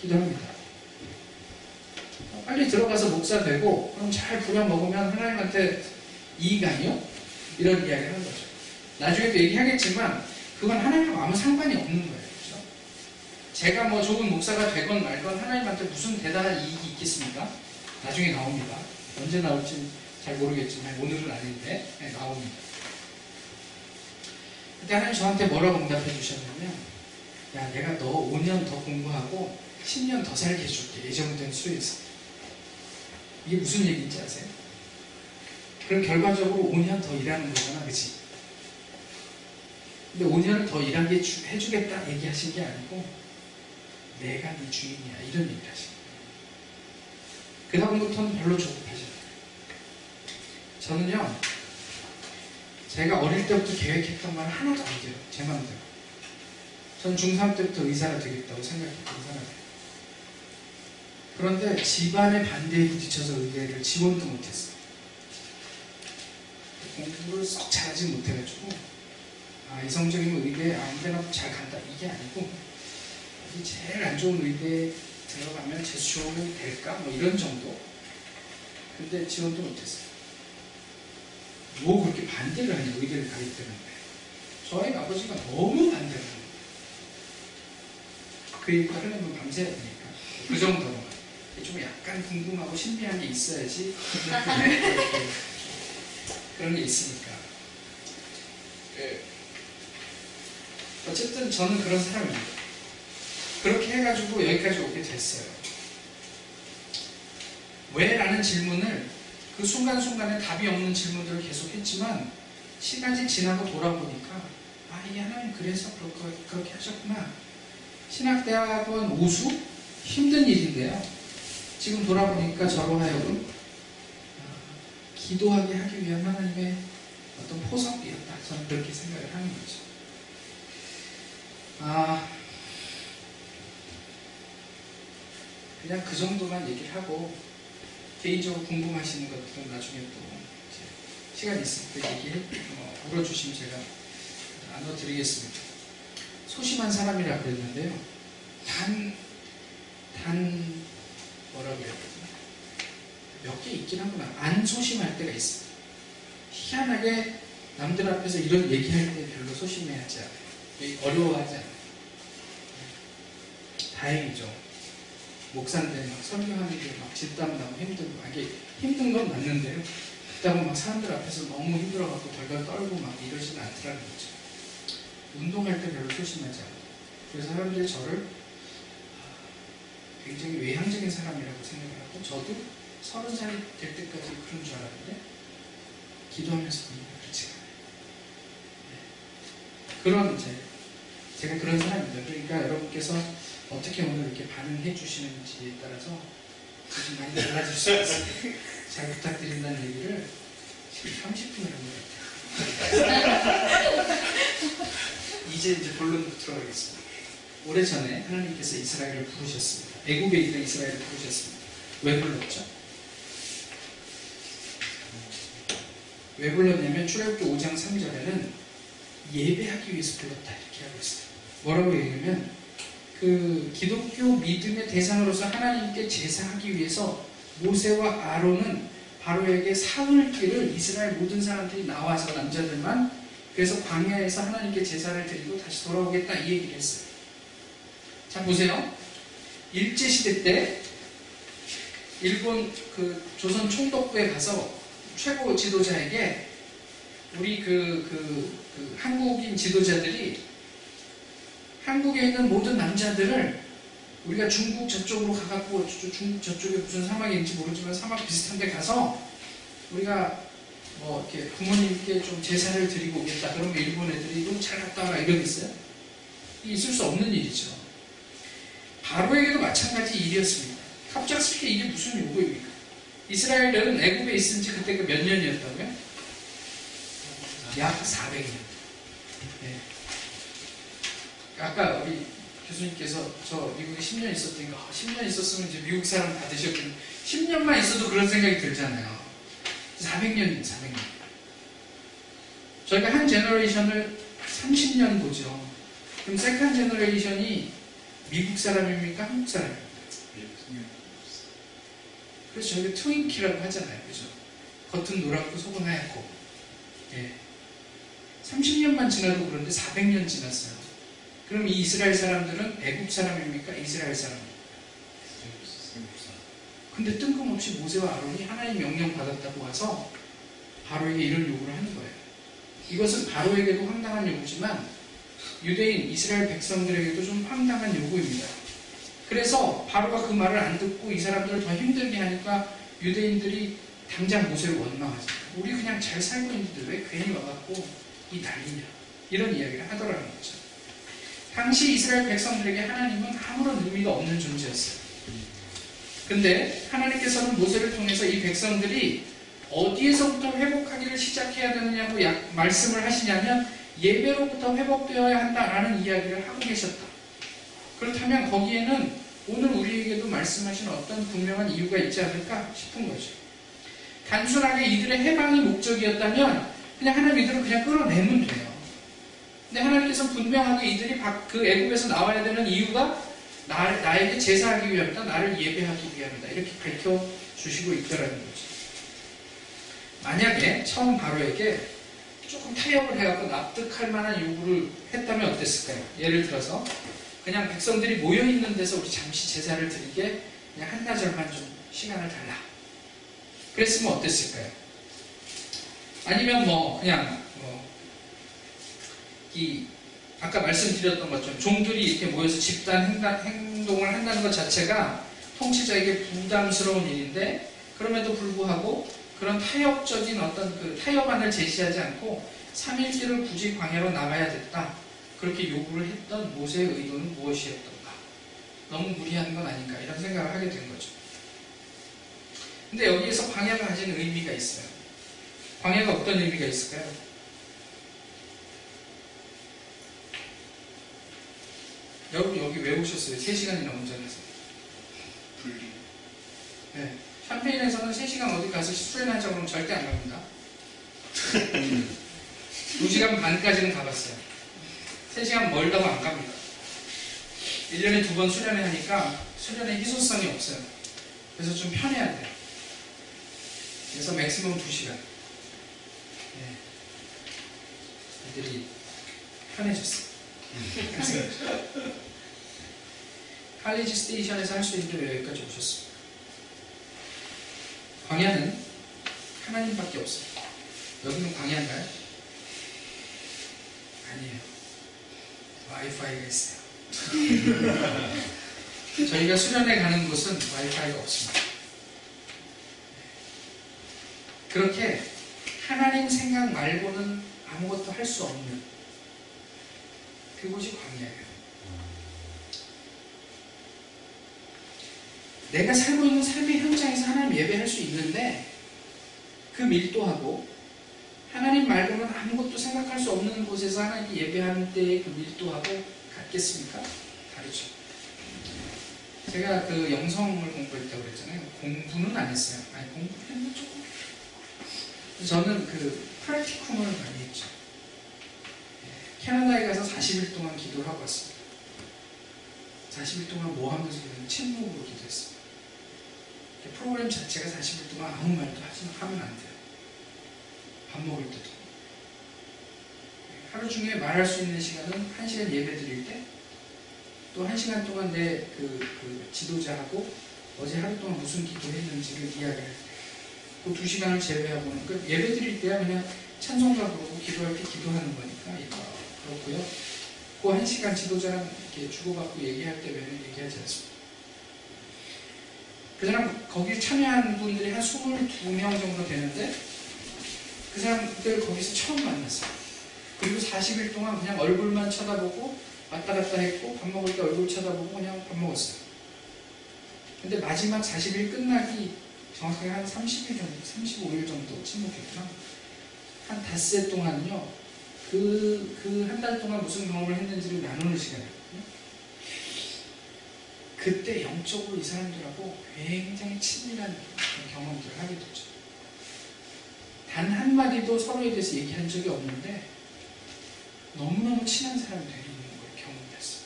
기도합니다. 어, 빨리 들어가서 목사 되고 그럼 잘 부려먹으면 하나님한테 이익 아니요? 이런 이야기를 하는 거죠. 나중에도 얘기하겠지만 그건 하나님과 아무 상관이 없는 거예요. 그렇죠? 제가 뭐 좋은 목사가 되건 말건 하나님한테 무슨 대단한 이익이 있겠습니까? 나중에 나옵니다. 언제 나올지 잘 모르겠지만 오늘은 아닌데 네, 나옵니다. 그때 하나님 저한테 뭐라고 응답해 주셨냐면 야 내가 너 5년 더 공부하고 10년 더 살게 해줄게 예정된 수에서 이게 무슨 얘기인지 아세요? 그럼 결과적으로 5년 더 일하는 거잖아 그치? 근데 5년을 더 일하게 주- 해주겠다 얘기하신 게 아니고 내가 네 주인이야. 이런 얘기를 하신 거예요. 그 다음부터는 별로 조급하지 않아요. 저는요 제가 어릴 때부터 계획했던 말 하나도 안 돼요. 제 마음대로. 전 중3 때부터 의사가 되겠다고 생각했던 사람이에요. 그런데 집안의 반대에 부딪혀서 의대를 지원도 못했어요. 공부를 썩 잘하지 못해가지고 아 이성적이면 의대 아무 데나 잘 간다. 이게 아니고 이 제일 안 좋은 의대에 들어가면 재수 지원이 될까? 뭐 이런 정도? 근데 지원도 못했어요. 뭐 그렇게 반대를 하냐 의대를 가기 때문에. 저희 아버지가 너무 반대를 합니다. 그 얘기 하려면 밤새야 되니까. 그 정도로. 좀 약간 궁금하고 신비한 게 있어야지. 네. 그런 게 있으니까. 예. 어쨌든 저는 그런 사람입니다. 그렇게 해가지고 여기까지 오게 됐어요. 왜? 라는 질문을 그 순간순간에 답이 없는 질문들을 계속 했지만 시간이 지나고 돌아보니까 아 이게 하나님 그래서 그렇게, 그렇게 하셨구나. 신학대학원 우수? 힘든 일인데요. 지금 돌아보니까 저로 하여금 아, 기도하게 하기 위한 하나님의 어떤 포석이었다. 저는 그렇게 생각을 하는 거죠 아 그냥 그 정도만 얘기를 하고 개인적으로 궁금하시는 것들은 나중에 또 이제 시간 있을 때 얘기해 어, 물어주시면 제가 나눠드리겠습니다. 소심한 사람이라 그랬는데요. 단, 단 뭐라 그래야 되나 몇개 있긴 하구나. 안 소심할 때가 있어요. 희한하게 남들 앞에서 이런 얘기할 때 별로 소심해하지 않아요. 어려워하지 않아요. 다행이죠. 목사인데 막 설교하는 게막 집담 나고 힘들고 아, 이게 힘든 건 맞는데요. 그다음에 막 사람들 앞에서 너무 힘들어갖고 덜덜 떨고 막 이러지는 않더라는 거죠. 운동할 때 별로 소심하지 않아요. 그래서 사람들이 저를 아, 굉장히 외향적인 사람이라고 생각을 하고 저도 서른 살이 될 때까지 그런 줄 알았는데 기도하면서 보니까 그렇지가 않아요. 네. 그런 이제 제가 그런 사람입니다. 그러니까 여러분께서 어떻게 오늘 이렇게 반응해 주시는지에 따라서 좀 많이 달라질 수 있어요. 잘 부탁드린다는 얘기를 지금 30분을 한 것 같아요. 이제 이제 본론으로 들어가겠습니다. 오래전에 하나님께서 이스라엘을 부르셨습니다. 애국에 있는 이스라엘을 부르셨습니다. 왜 불렀죠? 왜 불렀냐면 출애굽기 5장 3절에는 예배하기 위해서 불렀다 이렇게 하고 있어요. 뭐라고 얘기하면 그 기독교 믿음의 대상으로서 하나님께 제사하기 위해서 모세와 아론은 바로에게 사흘 길을 이스라엘 모든 사람들이 나와서 남자들만 그래서 광야에서 하나님께 제사를 드리고 다시 돌아오겠다 이 얘기를 했어요. 자 보세요. 일제 시대 때 일본 그 조선 총독부에 가서 최고 지도자에게 우리 그, 그, 그 한국인 지도자들이 한국에 있는 모든 남자들을 우리가 중국 저쪽으로 가갖고 저- 중국 저쪽에 무슨 사막이 있는지 모르지만 사막 비슷한 데 가서 우리가 뭐 이렇게 부모님께 좀 제사를 드리고 오겠다. 그러면 일본 애들이 너무 잘 갔다 와라 이러겠어요? 있을 수 없는 일이죠. 바로에게도 마찬가지 일이었습니다. 갑작스럽게 이게 무슨 요구입니까? 이스라엘은 애굽에 있은 지 그때가 몇 년이었다고요? 약 400년. 예. 아까 우리 교수님께서 저 미국에 10년 있었다니까 아, 10년 있었으면 이제 미국 사람 다 되셨겠네. 10년만 있어도 그런 생각이 들잖아요. 400년이에요, 400년. 저희가 한 generation을 30년 보죠. 그럼 second generation이 미국 사람입니까? 한국 사람입니까? 그래서 저희가 Twinkie라고 하잖아요. 그죠? 겉은 노랗고 속은 하얗고. 예. 30년만 지나도 그런데 400년 지났어요. 그럼 이 이스라엘 사람들은 애굽 사람입니까? 이스라엘 사람입니까? 근데 뜬금없이 모세와 아론이 하나님 명령 받았다고 와서 바로에게 이런 요구를 하는 거예요. 이것은 바로에게도 황당한 요구지만 유대인 이스라엘 백성들에게도 좀 황당한 요구입니다. 그래서 바로가 그 말을 안 듣고 이 사람들을 더 힘들게 하니까 유대인들이 당장 모세를 원망하죠. 우리 그냥 잘 살고 있는데 왜 괜히 와갖고 이 난리냐. 이런 이야기를 하더라는 거죠. 당시 이스라엘 백성들에게 하나님은 아무런 의미가 없는 존재였어요. 근데 하나님께서는 모세를 통해서 이 백성들이 어디에서부터 회복하기를 시작해야 되느냐고 약- 말씀을 하시냐면 예배로부터 회복되어야 한다라는 이야기를 하고 계셨다. 그렇다면 거기에는 오늘 우리에게도 말씀하신 어떤 분명한 이유가 있지 않을까 싶은 거죠. 단순하게 이들의 해방이 목적이었다면 그냥 하나님 이들을 그냥 끌어내면 돼요. 근데 하나님께서 분명하게 이들이 박- 그 애굽에서 나와야 되는 이유가 나, 나에게 제사하기 위함이다. 나를 예배하기 위함이다. 이렇게 밝혀 주시고 있더라는 거죠. 만약에 처음 바로에게 조금 타협을 해갖고 납득할 만한 요구를 했다면 어땠을까요? 예를 들어서 그냥 백성들이 모여 있는 데서 우리 잠시 제사를 드리게 그냥 한나절만 좀 시간을 달라. 그랬으면 어땠을까요? 아니면 뭐 그냥 뭐 이 아까 말씀드렸던 것처럼 종들이 이렇게 모여서 집단 행동을 한다는 것 자체가 통치자에게 부담스러운 일인데 그럼에도 불구하고 그런 타협적인 어떤 그 타협안을 제시하지 않고 3일째를 굳이 광야로 나가야 됐다. 그렇게 요구를 했던 모세의 의도는 무엇이었던가? 너무 무리한 건 아닌가? 이런 생각을 하게 된 거죠. 근데 여기에서 광야가 가진 의미가 있어요. 광야가 어떤 의미가 있을까요? 여러분 여기 왜 오셨어요? 3시간이나 운전해서. 분리. 네. 샴페인에서는 3시간 어디 가서 수련하자 그러면 절대 안 갑니다. 2시간 반까지는 가봤어요. 3시간 멀다고 안 갑니다. 1년에 두 번 수련회 하니까 수련의 희소성이 없어요. 그래서 좀 편해야 돼요. 그래서 맥시멈 2시간. 네. 애들이 편해졌어요. 칼리지 스테이션에서 할 수 있는데 왜 여기까지 오셨습니까? 광야는 하나님밖에 없어요. 여기는 광야인가요? 아니에요. 와이파이가 있어요. 저희가 수련회 가는 곳은 와이파이가 없습니다. 그렇게 하나님 생각 말고는 아무것도 할 수 없는 그곳이 광야예요. 내가 살고 있는 삶의 현장에서 하나님 예배할 수 있는데 그 밀도하고 하나님 말고는 아무것도 생각할 수 없는 곳에서 하나님 예배하는 때의 그 밀도하고 같겠습니까? 다르죠. 제가 그 영성을 공부했다고 그랬잖아요. 공부는 안 했어요. 아니, 공부했는 조금. 저는 그 프랙티쿰을 많이 했죠. 예, 캐나다에 가서 40일 동안 기도를 하고 왔습니다. 40일 동안 뭐 하면서 그냥 침묵으로 기도했어요. 프로그램 자체가 40일 동안 아무 말도 하지 하면 안 돼요. 밥 먹을 때도. 하루 중에 말할 수 있는 시간은 1시간 예배 드릴 때, 또 1시간 동안 내 그, 그 지도자하고 어제 하루 동안 무슨 기도했는지를 이야기할 때, 그 2시간을 제외하고는, 그 예배 드릴 때야 그냥 찬송가 부르고 기도할 때 기도하는 거니까, 어, 그렇고요. 그 1시간 지도자랑 이렇게 주고받고 얘기할 때 외에는 얘기하지 않습니다. 그 사람, 거기 참여한 분들이 한 22명 정도 되는데, 그 사람들 거기서 처음 만났어요. 그리고 40일 동안 그냥 얼굴만 쳐다보고 왔다 갔다 했고 밥 먹을 때 얼굴 쳐다보고 그냥 밥 먹었어요. 근데 마지막 40일 끝나기 정확하게 한 30일 정도, 35일 정도 침묵했구나. 한 닷새 동안요. 그, 그 한 달 동안 무슨 경험을 했는지를 나누는 시간이거든요. 그때 영적으로 이 사람들하고 굉장히 친밀한 경험들을 하게 됐죠. 단 한마디도 서로에 대해서 얘기한 적이 없는데 너무너무 친한 사람이 되는 걸 경험했어요.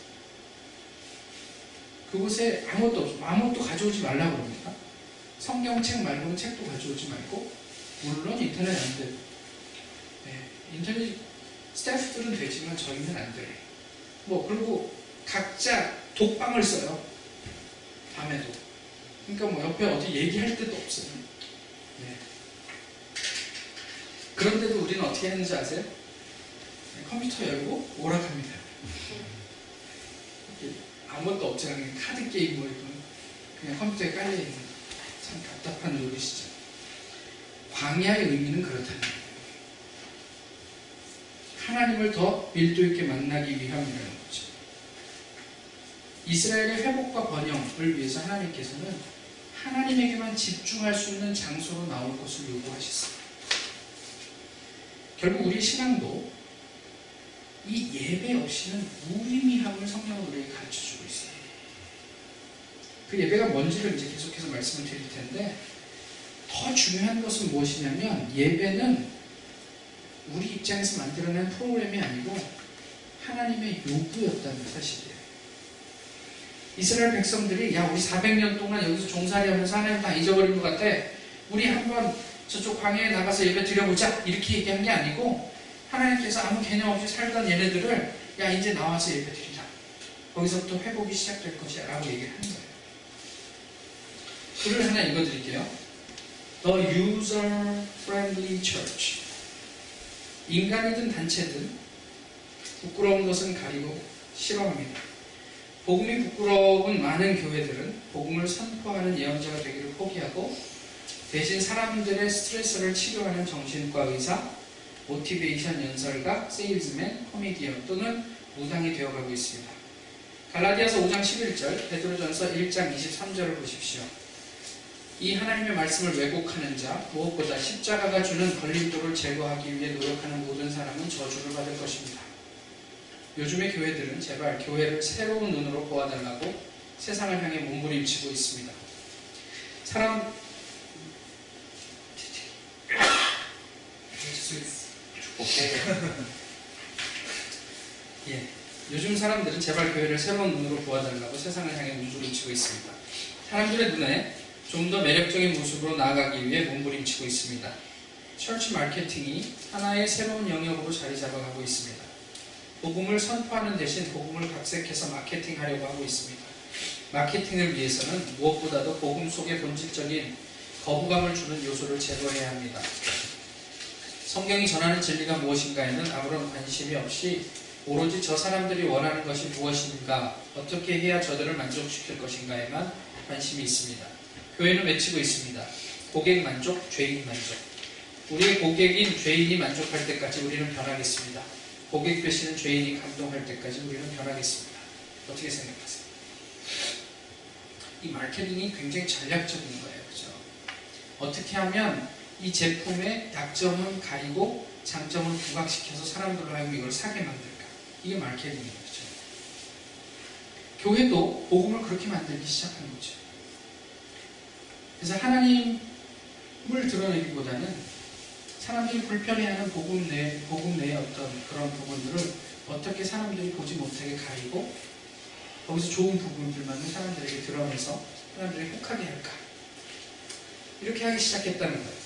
그곳에 아무것도 없어. 아무것도 가져오지 말라고 그럽니까? 성경책 말고는 책도 가져오지 말고 물론 인터넷 안 돼요. 네, 인터넷 스태프들은 되지만 저희는 안 돼요. 뭐 그리고 각자 독방을 써요. 밤에도. 그러니까 뭐 옆에 어디 얘기할 데도 없어요. 네. 그런데도 우리는 어떻게 하는지 아세요? 네, 컴퓨터 열고 오락합니다. 아무것도 없잖아요. 그냥 카드 게임 뭐 이런 그냥 컴퓨터에 깔려 있는 참 답답한 노릇이죠. 광야의 의미는 그렇다는 거예요. 하나님을 더 밀도 있게 만나기 위함이라는. 이스라엘의 회복과 번영을 위해서 하나님께서는 하나님에게만 집중할 수 있는 장소로 나올 것을 요구하셨어요. 결국 우리 신앙도 이 예배 없이는 무의미함을 우리에게 가르쳐 주고 있어요. 그 예배가 뭔지를 이제 계속해서 말씀을 드릴 텐데, 더 중요한 것은 무엇이냐면, 예배는 우리 입장에서 만들어낸 프로그램이 아니고, 하나님의 요구였다는 사실이에요. 이스라엘 백성들이, 야, 우리 400년 동안 여기서 종살이 하면서 하나님 다 잊어버린 것 같아. 우리 한번 저쪽 광야에 나가서 예배 드려보자. 이렇게 얘기한 게 아니고, 하나님께서 아무 개념 없이 살던 얘네들을 야 이제 나와서 예배 드리자. 거기서부터 회복이 시작될 것이야 라고 얘기를 하는 거예요. 글을 하나 읽어드릴게요. The User Friendly Church 인간이든 단체든 부끄러운 것은 가리고 싫어합니다. 복음이 부끄러운 많은 교회들은 복음을 선포하는 예언자가 되기를 포기하고 대신 사람들의 스트레스를 치료하는 정신과 의사, 모티베이션 연설가, 세일즈맨, 코미디언 또는 무당이 되어가고 있습니다. 갈라디아서 5장 11절, 베드로전서 1장 23절을 보십시오. 이 하나님의 말씀을 왜곡하는 자, 무엇보다 십자가가 주는 걸림돌을 제거하기 위해 노력하는 모든 사람은 저주를 받을 것입니다. 요즘의 교회들은 제발 교회를 새로운 눈으로 보아달라고 세상을 향해 몸부림치고 있습니다. 사람 예. 요즘 사람들은 제발 교회를 새로운 눈으로 보아달라고 세상을 향해 몸부림치고 있습니다. 사람들의 눈에 좀 더 매력적인 모습으로 나아가기 위해 몸부림치고 있습니다. 철치 마케팅이 하나의 새로운 영역으로 자리 잡아가고 있습니다. 복음을 선포하는 대신 복음을 각색해서 마케팅하려고 하고 있습니다. 마케팅을 위해서는 무엇보다도 복음 속의 본질적인 거부감을 주는 요소를 제거해야 합니다. 성경이 전하는 진리가 무엇인가에는 아무런 관심이 없이 오로지 저 사람들이 원하는 것이 무엇인가, 어떻게 해야 저들을 만족시킬 것인가에만 관심이 있습니다. 교회는 외치고 있습니다. 고객 만족, 죄인 만족. 우리의 고객인 죄인이 만족할 때까지 우리는 변하겠습니다. 고객 되시는 죄인이 감동할 때까지 우리는 변하겠습니다. 어떻게 생각하세요? 이 마케팅이 굉장히 전략적인 거예요. 그죠? 어떻게 하면 이 제품의 약점은 가리고 장점을 부각시켜서 사람들로 하여금 이걸 사게 만들까? 이게 마케팅인 거죠. 교회도 복음을 그렇게 만들기 시작한 거죠. 그래서 하나님을 드러내기보다는 사람들이 불편해하는 복음 내 복음 내의 어떤 그런 부분들을 어떻게 사람들이 보지 못하게 가리고 거기서 좋은 부분들만 사람들에게 드러내서 사람들이 혹하게 할까? 이렇게 하기 시작했다는 거예요.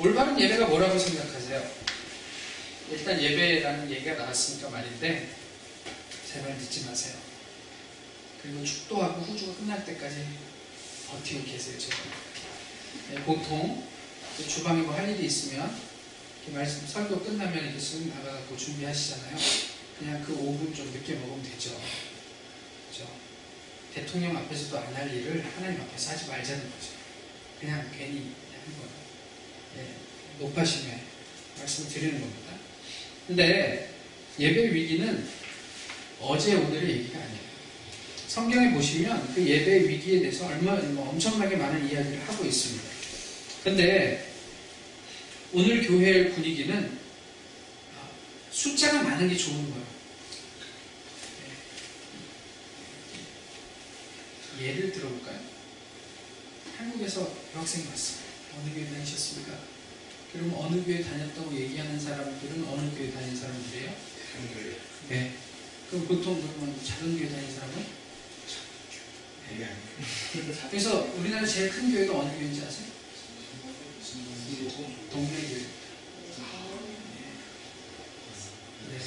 올바른 예배가 뭐라고 생각하세요? 일단 예배라는 얘기가 나왔으니까 말인데 제발 듣지 마세요. 그리고 축도하고 후주가 끝날 때까지 버티고 계세요, 지금. 네, 보통 주방에 뭐 할 일이 있으면 이렇게 말씀 설교 끝나면 이렇게 쓱 나가고 준비하시잖아요. 그냥 그 5분 좀 늦게 먹으면 되죠. 그죠? 대통령 앞에서도 안 할 일을 하나님 앞에서 하지 말자는 거죠. 그냥 괜히 하는 거예요. 예, 높아심에 말씀을 드리는 겁니다. 근데 예배 위기는 어제 오늘의 얘기가 아니에요. 성경에 보시면 그 예배 위기에 대해서 얼마 뭐 엄청나게 많은 이야기를 하고 있습니다. 근데 오늘 교회의 분위기는 숫자가 많은 게 좋은 거예요. 예. 예를 들어볼까요? 한국에서 유학생 왔어요. 어느 교회 다니셨습니까? 그럼 어느 교회 다녔다고 얘기하는 사람들은 어느 교회 다닌 사람들이에요? 한글 네. 그럼 보통 그러면 작은 교회 다닌 사람은? 되게 안 그래서 우리나라 제일 큰 교회가 어느 교회인지 아세요? 동네교회. 네.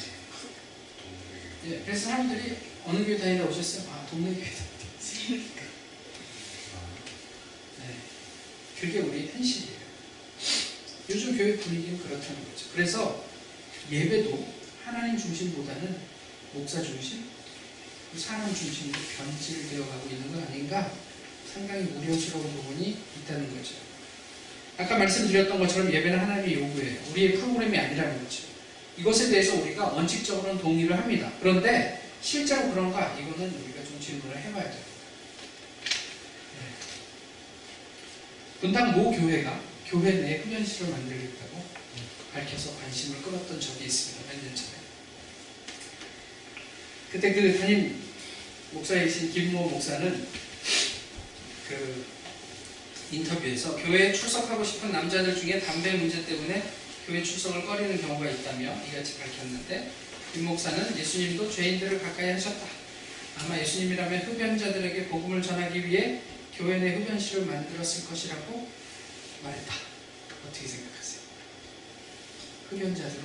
네. 그래서 사람들이 어느 교회 다니다 오셨어요? 아, 동네교회 다니다. 네. 그게 우리 현실이에요. 요즘 교회 분위기는 그렇다는 거죠. 그래서 예배도 하나님 중심보다는 목사 중심, 사람 중심으로 변질되어 가고 있는 것 아닌가 상당히 우려스러운 부분이 있다는 거죠. 아까 말씀드렸던 것처럼 예배는 하나님의 요구예요. 우리의 프로그램이 아니라는 거죠. 이것에 대해서 우리가 원칙적으로는 동의를 합니다. 그런데 실제로 그런가? 이거는 우리가 좀 질문을 해봐야 됩니다. 네. 분당 모 교회가 교회 내 흡연실을 만들겠다고 밝혀서 관심을 끌었던 적이 있습니다. 몇 년 전에. 그때 그 담임 목사이신 김모 목사는 그 인터뷰에서 교회에 출석하고 싶은 남자들 중에 담배 문제 때문에 교회 출석을 꺼리는 경우가 있다며 이같이 밝혔는데 김 목사는 예수님도 죄인들을 가까이 하셨다. 아마 예수님이라면 흡연자들에게 복음을 전하기 위해 교회 내 흡연실을 만들었을 것이라고 말했다. 어떻게 생각하세요? 흡연자들은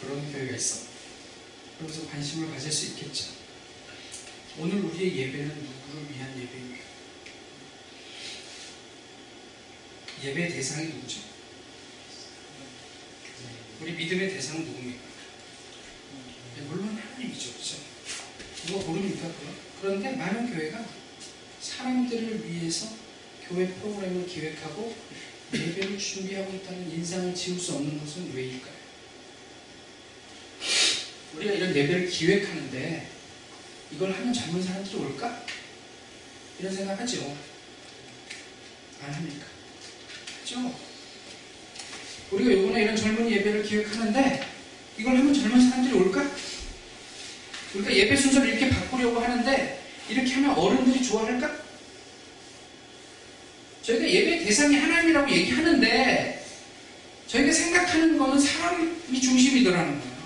그런 교회가 있어. 그러면서 관심을 가질 수 있겠죠. 오늘 우리의 예배는 누구를 위한 예배입니까? 예배 대상이 누구죠? 우리 믿음의 대상은 누굽니까? 네, 물론 하나님이죠. 그죠? 누가 모릅니까? 그런데 많은 교회가 사람들을 위해서 교회 프로그램을 기획하고 예배를 준비하고 있다는 인상을 지울 수 없는 것은 왜일까요? 우리가 이런 예배를 기획하는데 이걸 하면 젊은 사람들이 올까? 이런 생각 하죠? 안 합니까? 하죠? 우리가 요번에 이런 젊은 예배를 기획하는데 이걸 하면 젊은 사람들이 올까? 우리가 예배 순서를 이렇게 바꾸려고 하는데 이렇게 하면 어른들이 좋아할까? 저희가 예배 대상이 하나님이라고 얘기하는데 저희가 생각하는 거는 사람이 중심이더라는 거예요.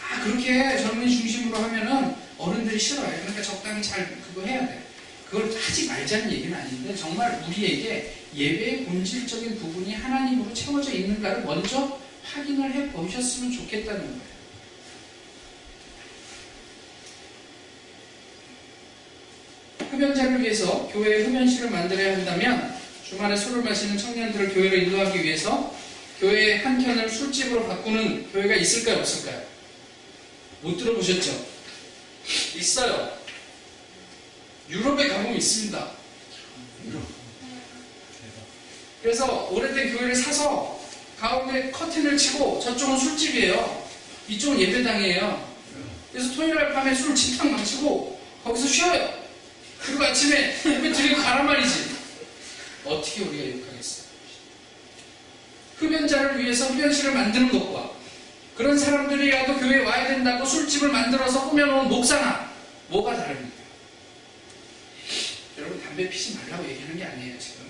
아 그렇게 젊은이 중심으로 하면은 어른들이 싫어요. 그러니까 적당히 잘 그거 해야 돼. 그걸 하지 말자는 얘기는 아닌데 정말 우리에게 예배의 본질적인 부분이 하나님으로 채워져 있는가를 먼저 확인을 해 보셨으면 좋겠다는 거예요. 흡연자를 위해서 교회에 흡연실을 만들어야 한다면 주말에 술을 마시는 청년들을 교회로 인도하기 위해서 교회의 한 켠을 술집으로 바꾸는 교회가 있을까요? 없을까요? 못 들어보셨죠? 있어요. 유럽에 가보면 있습니다. 그래서 오래된 교회를 사서 가운데 커튼을 치고 저쪽은 술집이에요. 이쪽은 예배당이에요. 그래서 토요일 날 밤에 술 집탕 마시고 거기서 쉬어요. 그리고 아침에 예배 드리고 가란 말이지. 어떻게 우리가 욕하겠어요? 흡연자를 위해서 흡연실을 만드는 것과 그런 사람들이라도 교회에 와야 된다고 술집을 만들어서 꾸며놓은 목사나 뭐가 다릅니까? 여러분 담배 피지 말라고 얘기하는 게 아니에요 지금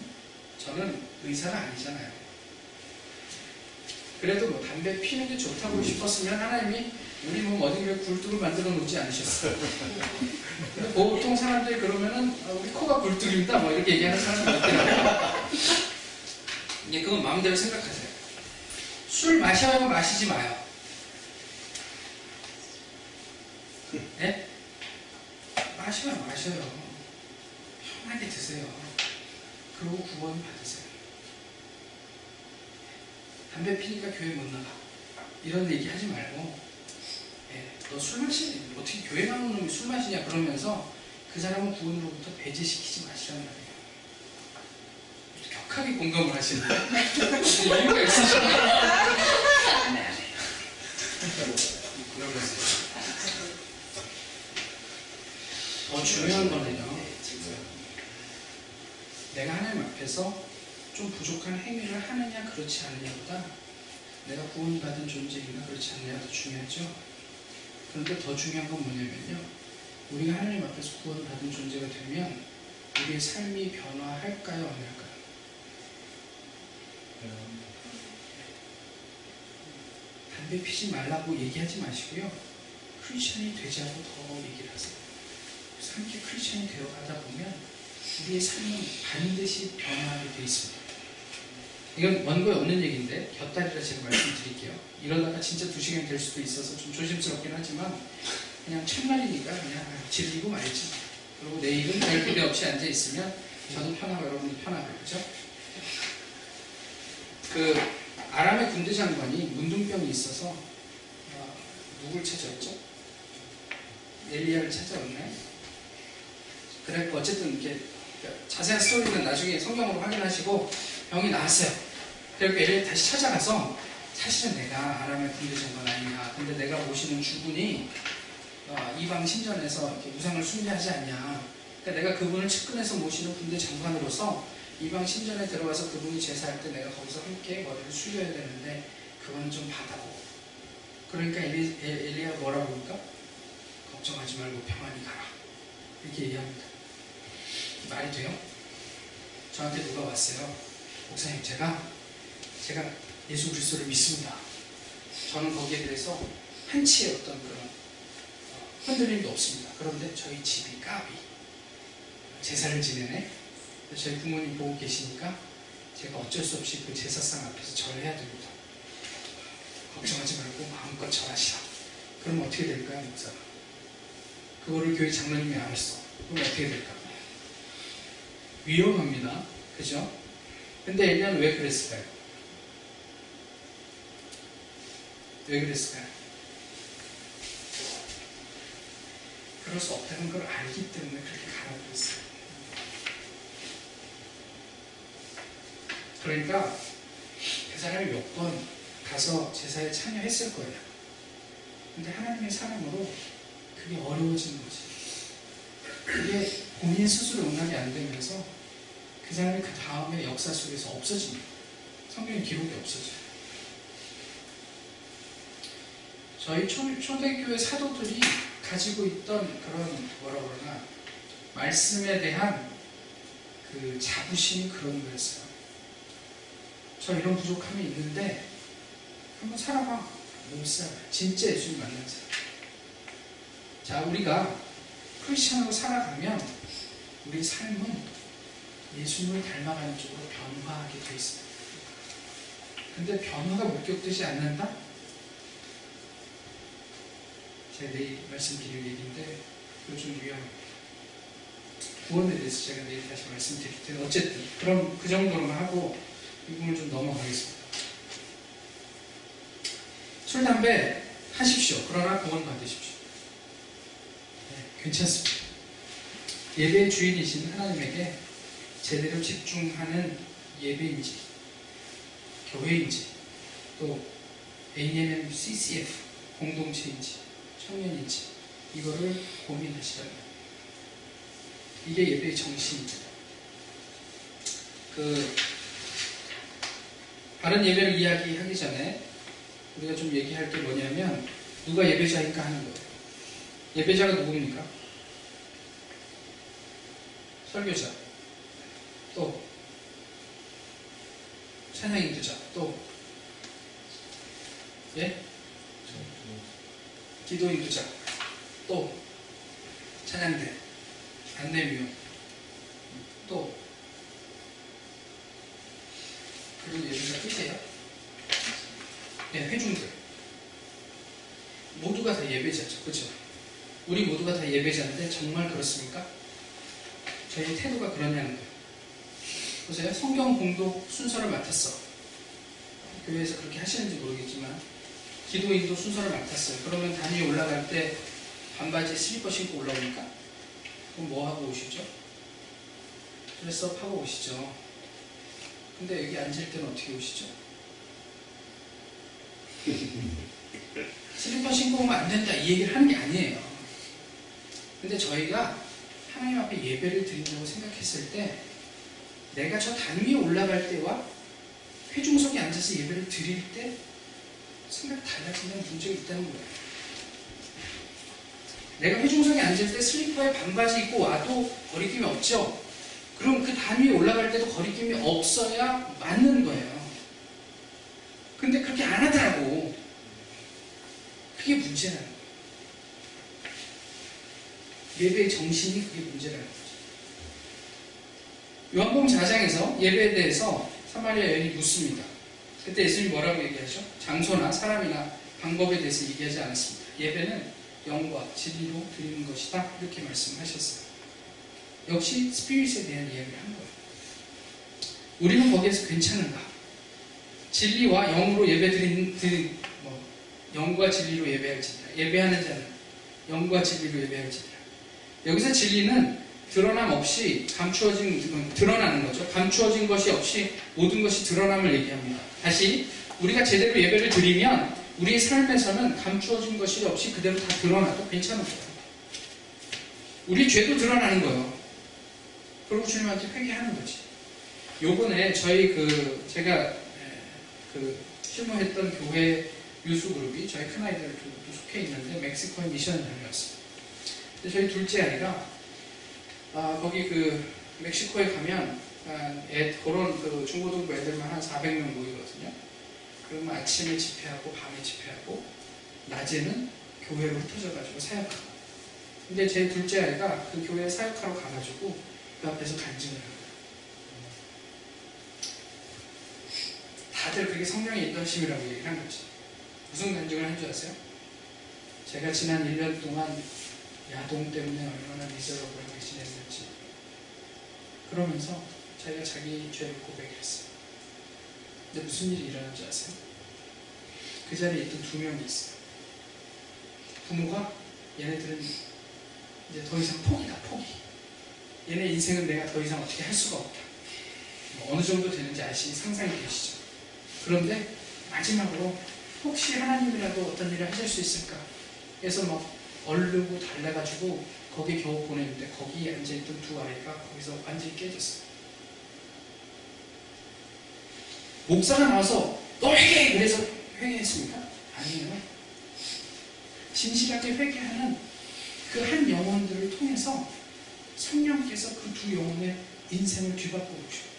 저는 의사가 아니잖아요. 그래도 뭐 담배 피는 게 좋다고 싶었으면 하나님이 우리 몸 어디 에 굴뚝을 만들어 놓지 않으셨어요. 보통 사람들이 그러면은 아, 우리 코가 굴뚝입니다. 뭐 이렇게 얘기하는 사람이 있더라고요 이제 그건 마음대로 생각하세요. 술 마셔요 마시지 마요. 예? 마셔요 마셔요. 편하게 드세요. 그러고 구원 받으세요 담배 피니까 교회 못 나가. 이런 얘기 하지 말고 예, 너술 마시니 어떻게 교회 나오는 놈이 술 마시냐 그러면서 그 사람은 구원으로부터 배제시키지 마시라는 말이에요. 격하게 공감을 하시는데 이유가 있으시네 더 중요한 거는요. 내가 하나님 앞에서 좀 부족한 행위를 하느냐 그렇지 않느냐보다 내가 구원받은 존재인가 그렇지 않느냐가 더 중요하죠. 그런데 더 중요한 건 뭐냐면요. 우리가 하나님 앞에서 구원받은 존재가 되면 우리의 삶이 변화할까요? 안 할까요? 담배 피지 말라고 얘기하지 마시고요. 크리스천이 되자고 더 얘기를 하세요. 그래서 함께 크리스천이 되어 가다 보면 우리의 삶은 반드시 변화하게 돼 있습니다 이건 원고에 없는 얘기인데 곁다리라 제가 말씀드릴게요 이러다가 진짜 두 시간이 될 수도 있어서 좀 조심스럽긴 하지만 그냥 첫날이니까 그냥 즐기고 말지 그리고 내일은 별 기대 없이 앉아 있으면 저도 편하고 여러분도 편하고 그죠? 그 아람의 군대 장관이 문둥병이 있어서 어, 누굴 찾아왔죠? 엘리야를 찾아왔나요? 그래고 어쨌든 이렇게 자세한 스토리는 나중에 성경으로 확인하시고 병이 나았어요. 그리고 엘리야 다시 찾아가서 사실은 내가 아람의 군대 장관 아니냐. 근데 내가 모시는 주군이 어, 이방 신전에서 우상을 숭배하지 않냐. 그러니까 내가 그분을 측근해서 모시는 군대 장관으로서 이방 신전에 들어가서 그분이 제사할 때 내가 거기서 함께 머리를 숙여야 되는데 그건 좀 받아고. 그러니까 엘리, 엘- 엘리야가 뭐라고 그러니까? 걱정하지 말고 평안히 가라. 이렇게 얘기합니다. 말이 돼요? 저한테 누가 왔어요? 목사님 제가 제가 예수 그리스도를 믿습니다. 저는 거기에 대해서 한치의 어떤 그런 어, 흔들림도 없습니다. 그런데 저희 집이 까비 제사를 지내네. 저희 부모님 보고 계시니까 제가 어쩔 수 없이 그 제사상 앞에서 절을 해야 됩니다. 걱정하지 말고 마음껏 절하시라. 그럼 어떻게 될까요, 목사? 그거를 교회 장로님이 알았어. 그럼 어떻게 될까? 위험합니다. 그죠? 근데 엘리야는 왜 그랬을까요? 왜 그랬을까요? 그럴 수 없다는 걸 알기 때문에 그렇게 했어요. 그러니까 그 사람이 몇 번 가서 제사에 참여했을 거예요. 근데 하나님의 사람으로 그게 어려워지는 거지. 그게 본인 스스로 응답이 안 되면서 그 사람이 그 다음에 역사 속에서 없어집니다. 성경 기록이 없어져요. 저희 초, 초대교회 사도들이 가지고 있던 그런 뭐라 그러나 말씀에 대한 그 자부심이 그런 거였어요. 저 이런 부족함이 있는데 한번 살아봐. 못 살아. 진짜 예수님 만난 사람. 자, 우리가 크리스천으로 살아가면 우리 삶은 예수님을 닮아가는 쪽으로 변화하게 돼 있습니다. 근데 변화가 목격되지 않는다? 제가 내일 말씀드릴 얘기인데 좀 위험합니다. 구원에 대해서 제가 내일 다시 말씀드릴 텐데 어쨌든 그럼 그 정도로만 하고 이 부분을 좀 넘어가겠습니다. 술, 담배 하십시오. 그러나 구원 받으십시오. 네, 괜찮습니다. 예배의 주인이신 하나님에게 제대로 집중하는 예배인지, 교회인지, 또 ANM CCF 공동체인지, 청년인지, 이거를 고민하시라는 이게 예배의 정신입니다. 그 바른 예배를 이야기하기 전에 우리가 좀 얘기할 게 뭐냐면 누가 예배자인가 하는 거예요. 예배자가 누굽니까? 설교자, 또 찬양 인도자, 또 예? 기도 인도자, 또 찬양대, 안내위원, 또 그리고 예배자 끝이에요. 네, 회중들 모두가 다 예배자죠, 그렇죠? 우리 모두가 다 예배자인데 정말 그렇습니까? 저희 태도가 그러냐는 거예요. 보세요, 성경 공독 순서를 맡았어. 교회에서 그렇게 하시는지 모르겠지만 기도 인도 순서를 맡았어요. 그러면 단위 올라갈 때 반바지 슬리퍼 신고 올라오니까 그럼 뭐 하고 오시죠? 드레스업 하고 오시죠. 근데 여기 앉을 때는 어떻게 오시죠? 슬리퍼 신고 오면 안 된다 이 얘기를 하는 게 아니에요. 근데 저희가 하나님 앞에 예배를 드린다고 생각했을 때 내가 저 단 위에 올라갈 때와 회중석에 앉아서 예배를 드릴 때 생각이 달라지는 문제가 있다는 거예요. 내가 회중석에 앉을 때 슬리퍼에 반바지 입고 와도 거리낌이 없죠? 그럼 그 단 위에 올라갈 때도 거리낌이 없어야 맞는 거예요. 근데 그렇게 안 하더라고. 그게 문제라는 거예요. 예배의 정신이 그게 문제라는 거죠. 요한복음 4장에서 예배에 대해서 사마리아 여인이 묻습니다. 그때 예수님이 뭐라고 얘기하죠? 장소나 사람이나 방법에 대해서 얘기하지 않았습니다. 예배는 영과 진리로 드리는 것이다. 이렇게 말씀하셨어요. 역시 스피릿에 대한 이야기를 한 거예요. 우리는 거기에서 괜찮은가? 진리와 영으로 예배 드리는 드, 뭐, 영과 진리로 예배할지니라. 예배하는 자는 영과 진리로 예배할지니라. 여기서 진리는 드러남 없이 감추어진 드러나는 거죠. 감추어진 것이 없이 모든 것이 드러남을 얘기합니다. 다시 우리가 제대로 예배를 드리면 우리의 삶에서는 감추어진 것이 없이 그대로 다 드러나도 괜찮은 거예요. 우리 죄도 드러나는 거예요. 그리고 주님한테 회개하는 거지. 요번에 저희 그 제가 에, 그 실무했던 교회 유수 그룹이 저희 큰 아이들 도 속해 있는데 멕시코에 미션을 다녀왔어요. 저희 둘째 아이가 아, 거기 그 멕시코에 가면 아, 애, 그런 그 중고등부 애들만 한 400명 모이거든요. 그러면 아침에 집회하고 밤에 집회하고 낮에는 교회로 흩어져가지고 사역하고. 근데 제 둘째 아이가 그 교회 사역하러 가가지고 그 앞에서 간증을 하고. 다들 그게 성령의 인도심이라고 얘기를 한 거지. 무슨 간증을 한 줄 아세요? 제가 지난 1년 동안 야동 때문에 얼마나 지냈는지 그러면서 자기가 자기 죄를 고백했어요. 근데 무슨 일이 일어난 줄 아세요? 그 자리에 있던 두 명이 있어요. 부모가 얘네들은 이제 더 이상 포기다 포기. 얘네 인생은 내가 더 이상 어떻게 할 수가 없다. 뭐 어느 정도 되는지 아시 상상이 되시죠? 그런데 마지막으로 혹시 하나님이라도 어떤 일을 하실 수 있을까? 그래서 막 얼르고 달래가지고 거기 겨우 보냈는데 거기 앉아있던 두 아이가 거기서 완전히 깨졌어요. 목사가 나와서 너 회개해! 그래서 회개했습니까? 아니에요. 진실하게 회개하는 그 한 영혼들을 통해서 성령께서 그 두 영혼의 인생을 뒤바꾸고 오셔요.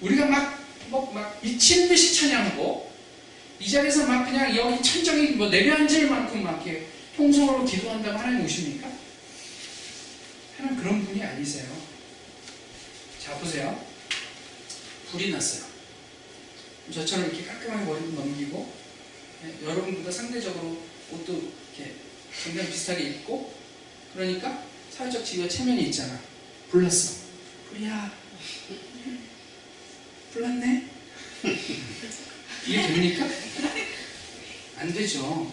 우리가 막, 뭐, 막 미친 듯이 찬양하고 이 자리에서 막 그냥 여기 천정이 뭐 내려앉을 만큼 막 이렇게 통성으로 기도한다고 하나님 오십니까? 하나님 그런 분이 아니세요. 자, 보세요. 불이 났어요. 저처럼 이렇게 깔끔하게 머리를 넘기고, 네, 여러분보다 상대적으로 옷도 이렇게 굉장히 비슷하게 입고, 그러니까 사회적 지위와 체면이 있잖아. 불났어. 불이야. 불났네? 이게 됩니까? 안 되죠.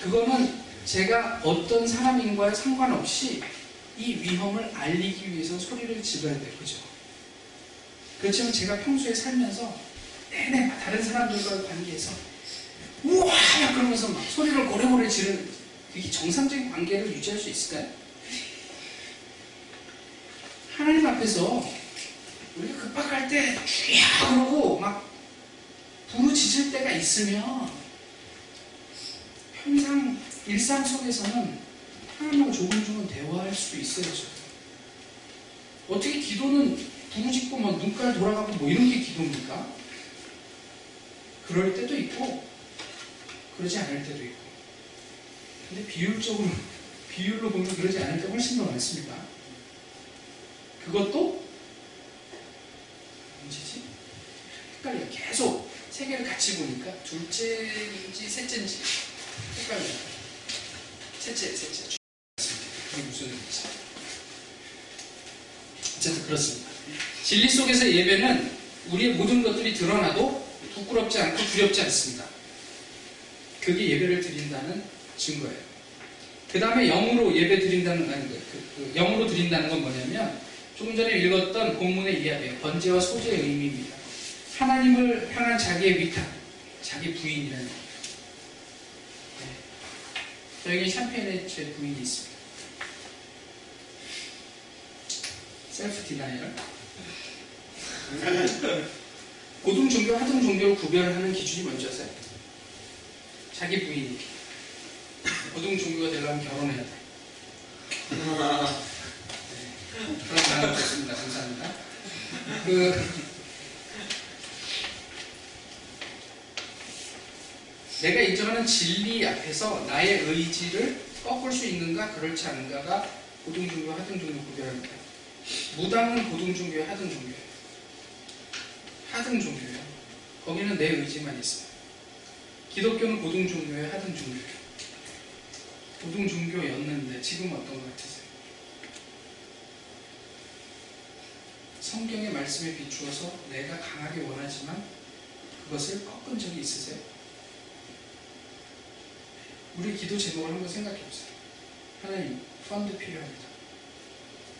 그거는 제가 어떤 사람인과의 상관없이 이 위험을 알리기 위해서 소리를 질러야 돼요. 그죠? 그렇지만 제가 평소에 살면서 내내 다른 사람들과의 관계에서 우와! 막 그러면서 막 소리를 고래고래 지르는 그게 정상적인 관계를 유지할 수 있을까요? 하나님 앞에서 우리가 급박할 때 쥐야 그러고 막 부르짖을 때가 있으면 평상 일상 속에서는 하나님과 조금조금 대화할 수도. 저도. 어떻게 기도는 부르짖고 막 눈깔 돌아가고 뭐 이런 게 기도입니까? 그럴 때도 있고 그러지 않을 때도 있고 근데 비율적으로 비율로 보면 그러지 않을 때 훨씬 더 많습니다. 그것도 문제지? 헷갈려요. 계속 세 개를 같이 보니까 둘째인지 셋째인지 헷갈려요. 셋째, 셋째. 그게 무슨 의미지? 어쨌든 그렇습니다. 진리 속에서 예배는 우리의 모든 것들이 드러나도 부끄럽지 않고 두렵지 않습니다. 그게 예배를 드린다는 증거예요. 그 다음에 영으로 예배 드린다는, 아니, 그, 그, 영으로 드린다는 건 뭐냐면, 조금 전에 읽었던 본문의 이야기예요. 번제와 소제의 의미입니다. 하나님을 향한 자기의 위탁, 자기 부인이라는 저에게 샴페인에 제 부인이 있습니다. Self denial. 고등 종교, 하등 종교를 구별하는 기준이 뭔지 아세요? 자기 부인이. 고등 종교가 되려면 결혼해야 돼. 네. 그런 좋습니다. 감사합니다. 그, 내가 인정하는 진리 앞에서 나의 의지를 꺾을 수 있는가, 그렇지 않은가가 고등종교, 하등종교 구별합니다. 무당은 고등종교에 하등종교예요. 하등종교예요. 거기는 내 의지만 있어요. 기독교는 고등종교예요 하등종교예요. 고등종교였는데 지금 어떤 것 같으세요? 성경의 말씀에 비추어서 내가 강하게 원하지만 그것을 꺾은 적이 있으세요? 우리 기도 제목을 한번 생각해 보세요. 하나님, 펀드 필요합니다.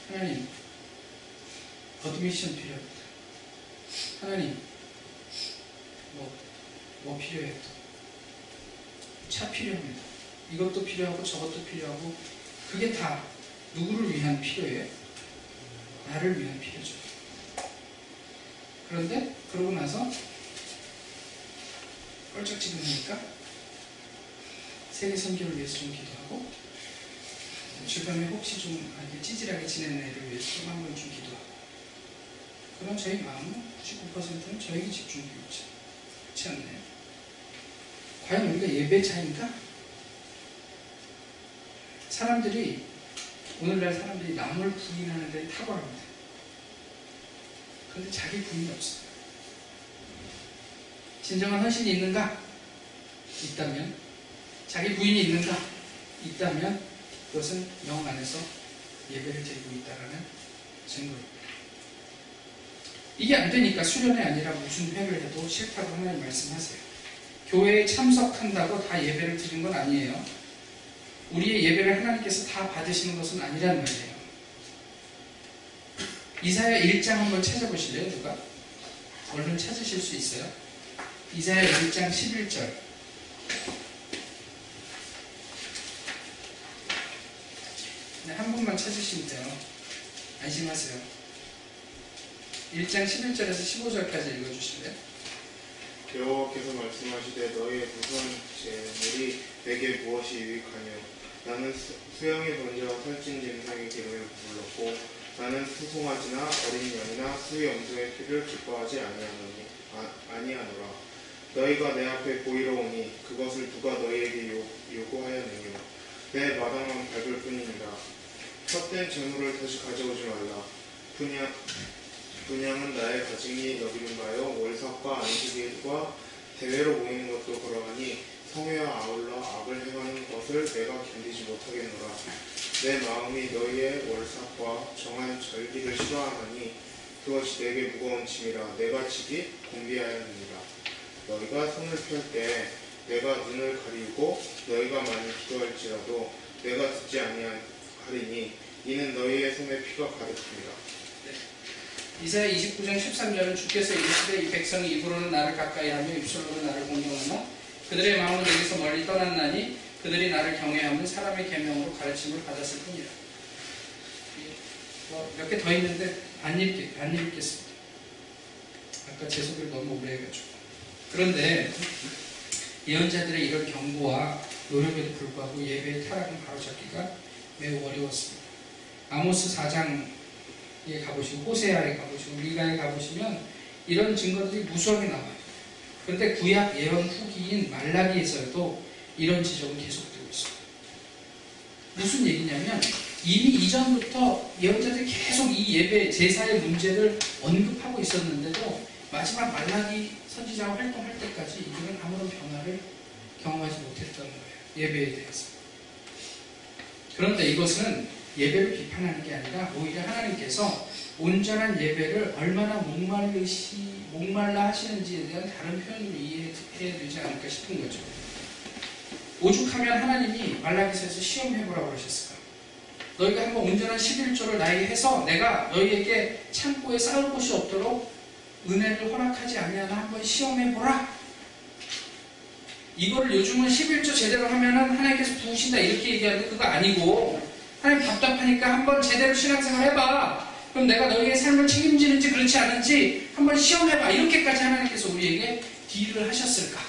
하나님, admission 필요합니다. 하나님, 뭐, 뭐 필요해요 또? 차 필요합니다. 이것도 필요하고 저것도 필요하고 그게 다 누구를 위한 필요예요? 나를 위한 필요죠. 그런데 그러고 나서 껄쩍지근하니까 세계 선교를 위해서 좀 기도하고 주변에 혹시 좀 찌질하게 지내는 애를 위해서 좀 한번 좀 기도하고 그럼 저희 마음은 99%는 저에게 집중되어. 그렇지 않나요? 과연 우리가 예배자인가? 사람들이 오늘날 사람들이 남을 부인하는 데 탁월합니다. 그런데 자기 부인이 없어요. 진정한 헌신이 있는가? 있다면 자기 부인이 있는가? 있다면 그것은 영 안에서 예배를 드리고 있다라는 증거입니다. 이게 안 되니까 수련회 아니라 무슨 회를 해도 싫다고 하나님 말씀하세요. 교회에 참석한다고 다 예배를 드리는 건 아니에요. 우리의 예배를 하나님께서 다 받으시는 것은 아니란 말이에요. 이사야 1장 한번 찾아보실래요, 누가? 얼른 찾으실 수 있어요. 이사야 1장 11절. 한 분만 찾으시면 돼요. 안심하세요. 1장 11절에서 15절까지 읽어주실래요? 여호와께서 말씀하시되 너희의 무선 재물이 내게 무엇이 유익하뇨 나는 수- 수양의 번제와 살찐 짐승의 기름을 불렀고 나는 수송아지나 어린 양이나 수의 염소의 피를 기뻐하지 아니하노니 아, 아니하노라 너희가 내 앞에 보이러 오니 그것을 누가 너희에게 요, 요구하였느뇨 내 마당만 밟을 뿐이니라 헛된 재물을 다시 가져오지 말라. 분양 분양은 나의 가증이 여기는 바요. 월삭과 안식일과 대회로 모이는 것도 그러하니 성회와 아울러 악을 행하는 것을 내가 견디지 못하겠노라. 내 마음이 너희의 월삭과 정한 절기를 싫어하나니 그것이 내게 무거운 짐이라. 내가 지기 공비하였느니라. 너희가 손을 펼 때 내가 눈을 가리고 너희가 많이 기도할지라도 내가 듣지 아니 하리니 이는 너희의 손에 피가 가득합니다 이사야 29장 13절은 주께서 이르시되 이 백성이 입으로는 나를 가까이하며 입술로는 나를 공경하나 그들의 마음은 내게서 멀리 떠났나니 그들이 나를 경외하면 사람의 계명으로 가르침을 받았을 뿐이라. 뭐 몇 개 더 있는데 안 읽게 안 읽겠습니다. 아까 제 소개를 너무 오래 해가지고. 그런데 예언자들의 이런 경고와 노력에도 불구하고 예배의 타락은 바로잡기가 매우 어려웠습니다. 아모스 4장에 가보시고 호세아에 가보시고 미가에 가보시면 이런 증거들이 무수하게 나와요. 그런데 구약 예언 후기인 말라기에서도 이런 지적은 계속되고 있습니다. 무슨 얘기냐면 이미 이전부터 예언자들이 계속 이 예배 제사의 문제를 언급하고 있었는데도 마지막 말라기 선지자가 활동할 때까지 이들은 아무런 변화를 경험하지 못했던 거예요. 예배에 대해서. 그런데 이것은 예배를 비판하는 게 아니라 오히려 하나님께서 온전한 예배를 얼마나 목말르시, 목말라 하시는지에 대한 다른 표현으로 이해해야 되지 않을까 싶은 거죠. 오죽하면 하나님이 말라기서에서 시험해보라고 그러셨을까? 너희가 한번 온전한 11조를 나에게 해서 내가 너희에게 창고에 쌓을 곳이 없도록 은혜를 허락하지 아니하나 한번 시험해보라. 이거를 요즘은 11조 제대로 하면은 하나님께서 부으신다 이렇게 얘기하는데 그거 아니고 하나님 답답하니까 한번 제대로 신앙생활 해봐. 그럼 내가 너희의 삶을 책임지는지 그렇지 않은지 한번 시험해봐. 이렇게까지 하나님께서 우리에게 딜을 하셨을까?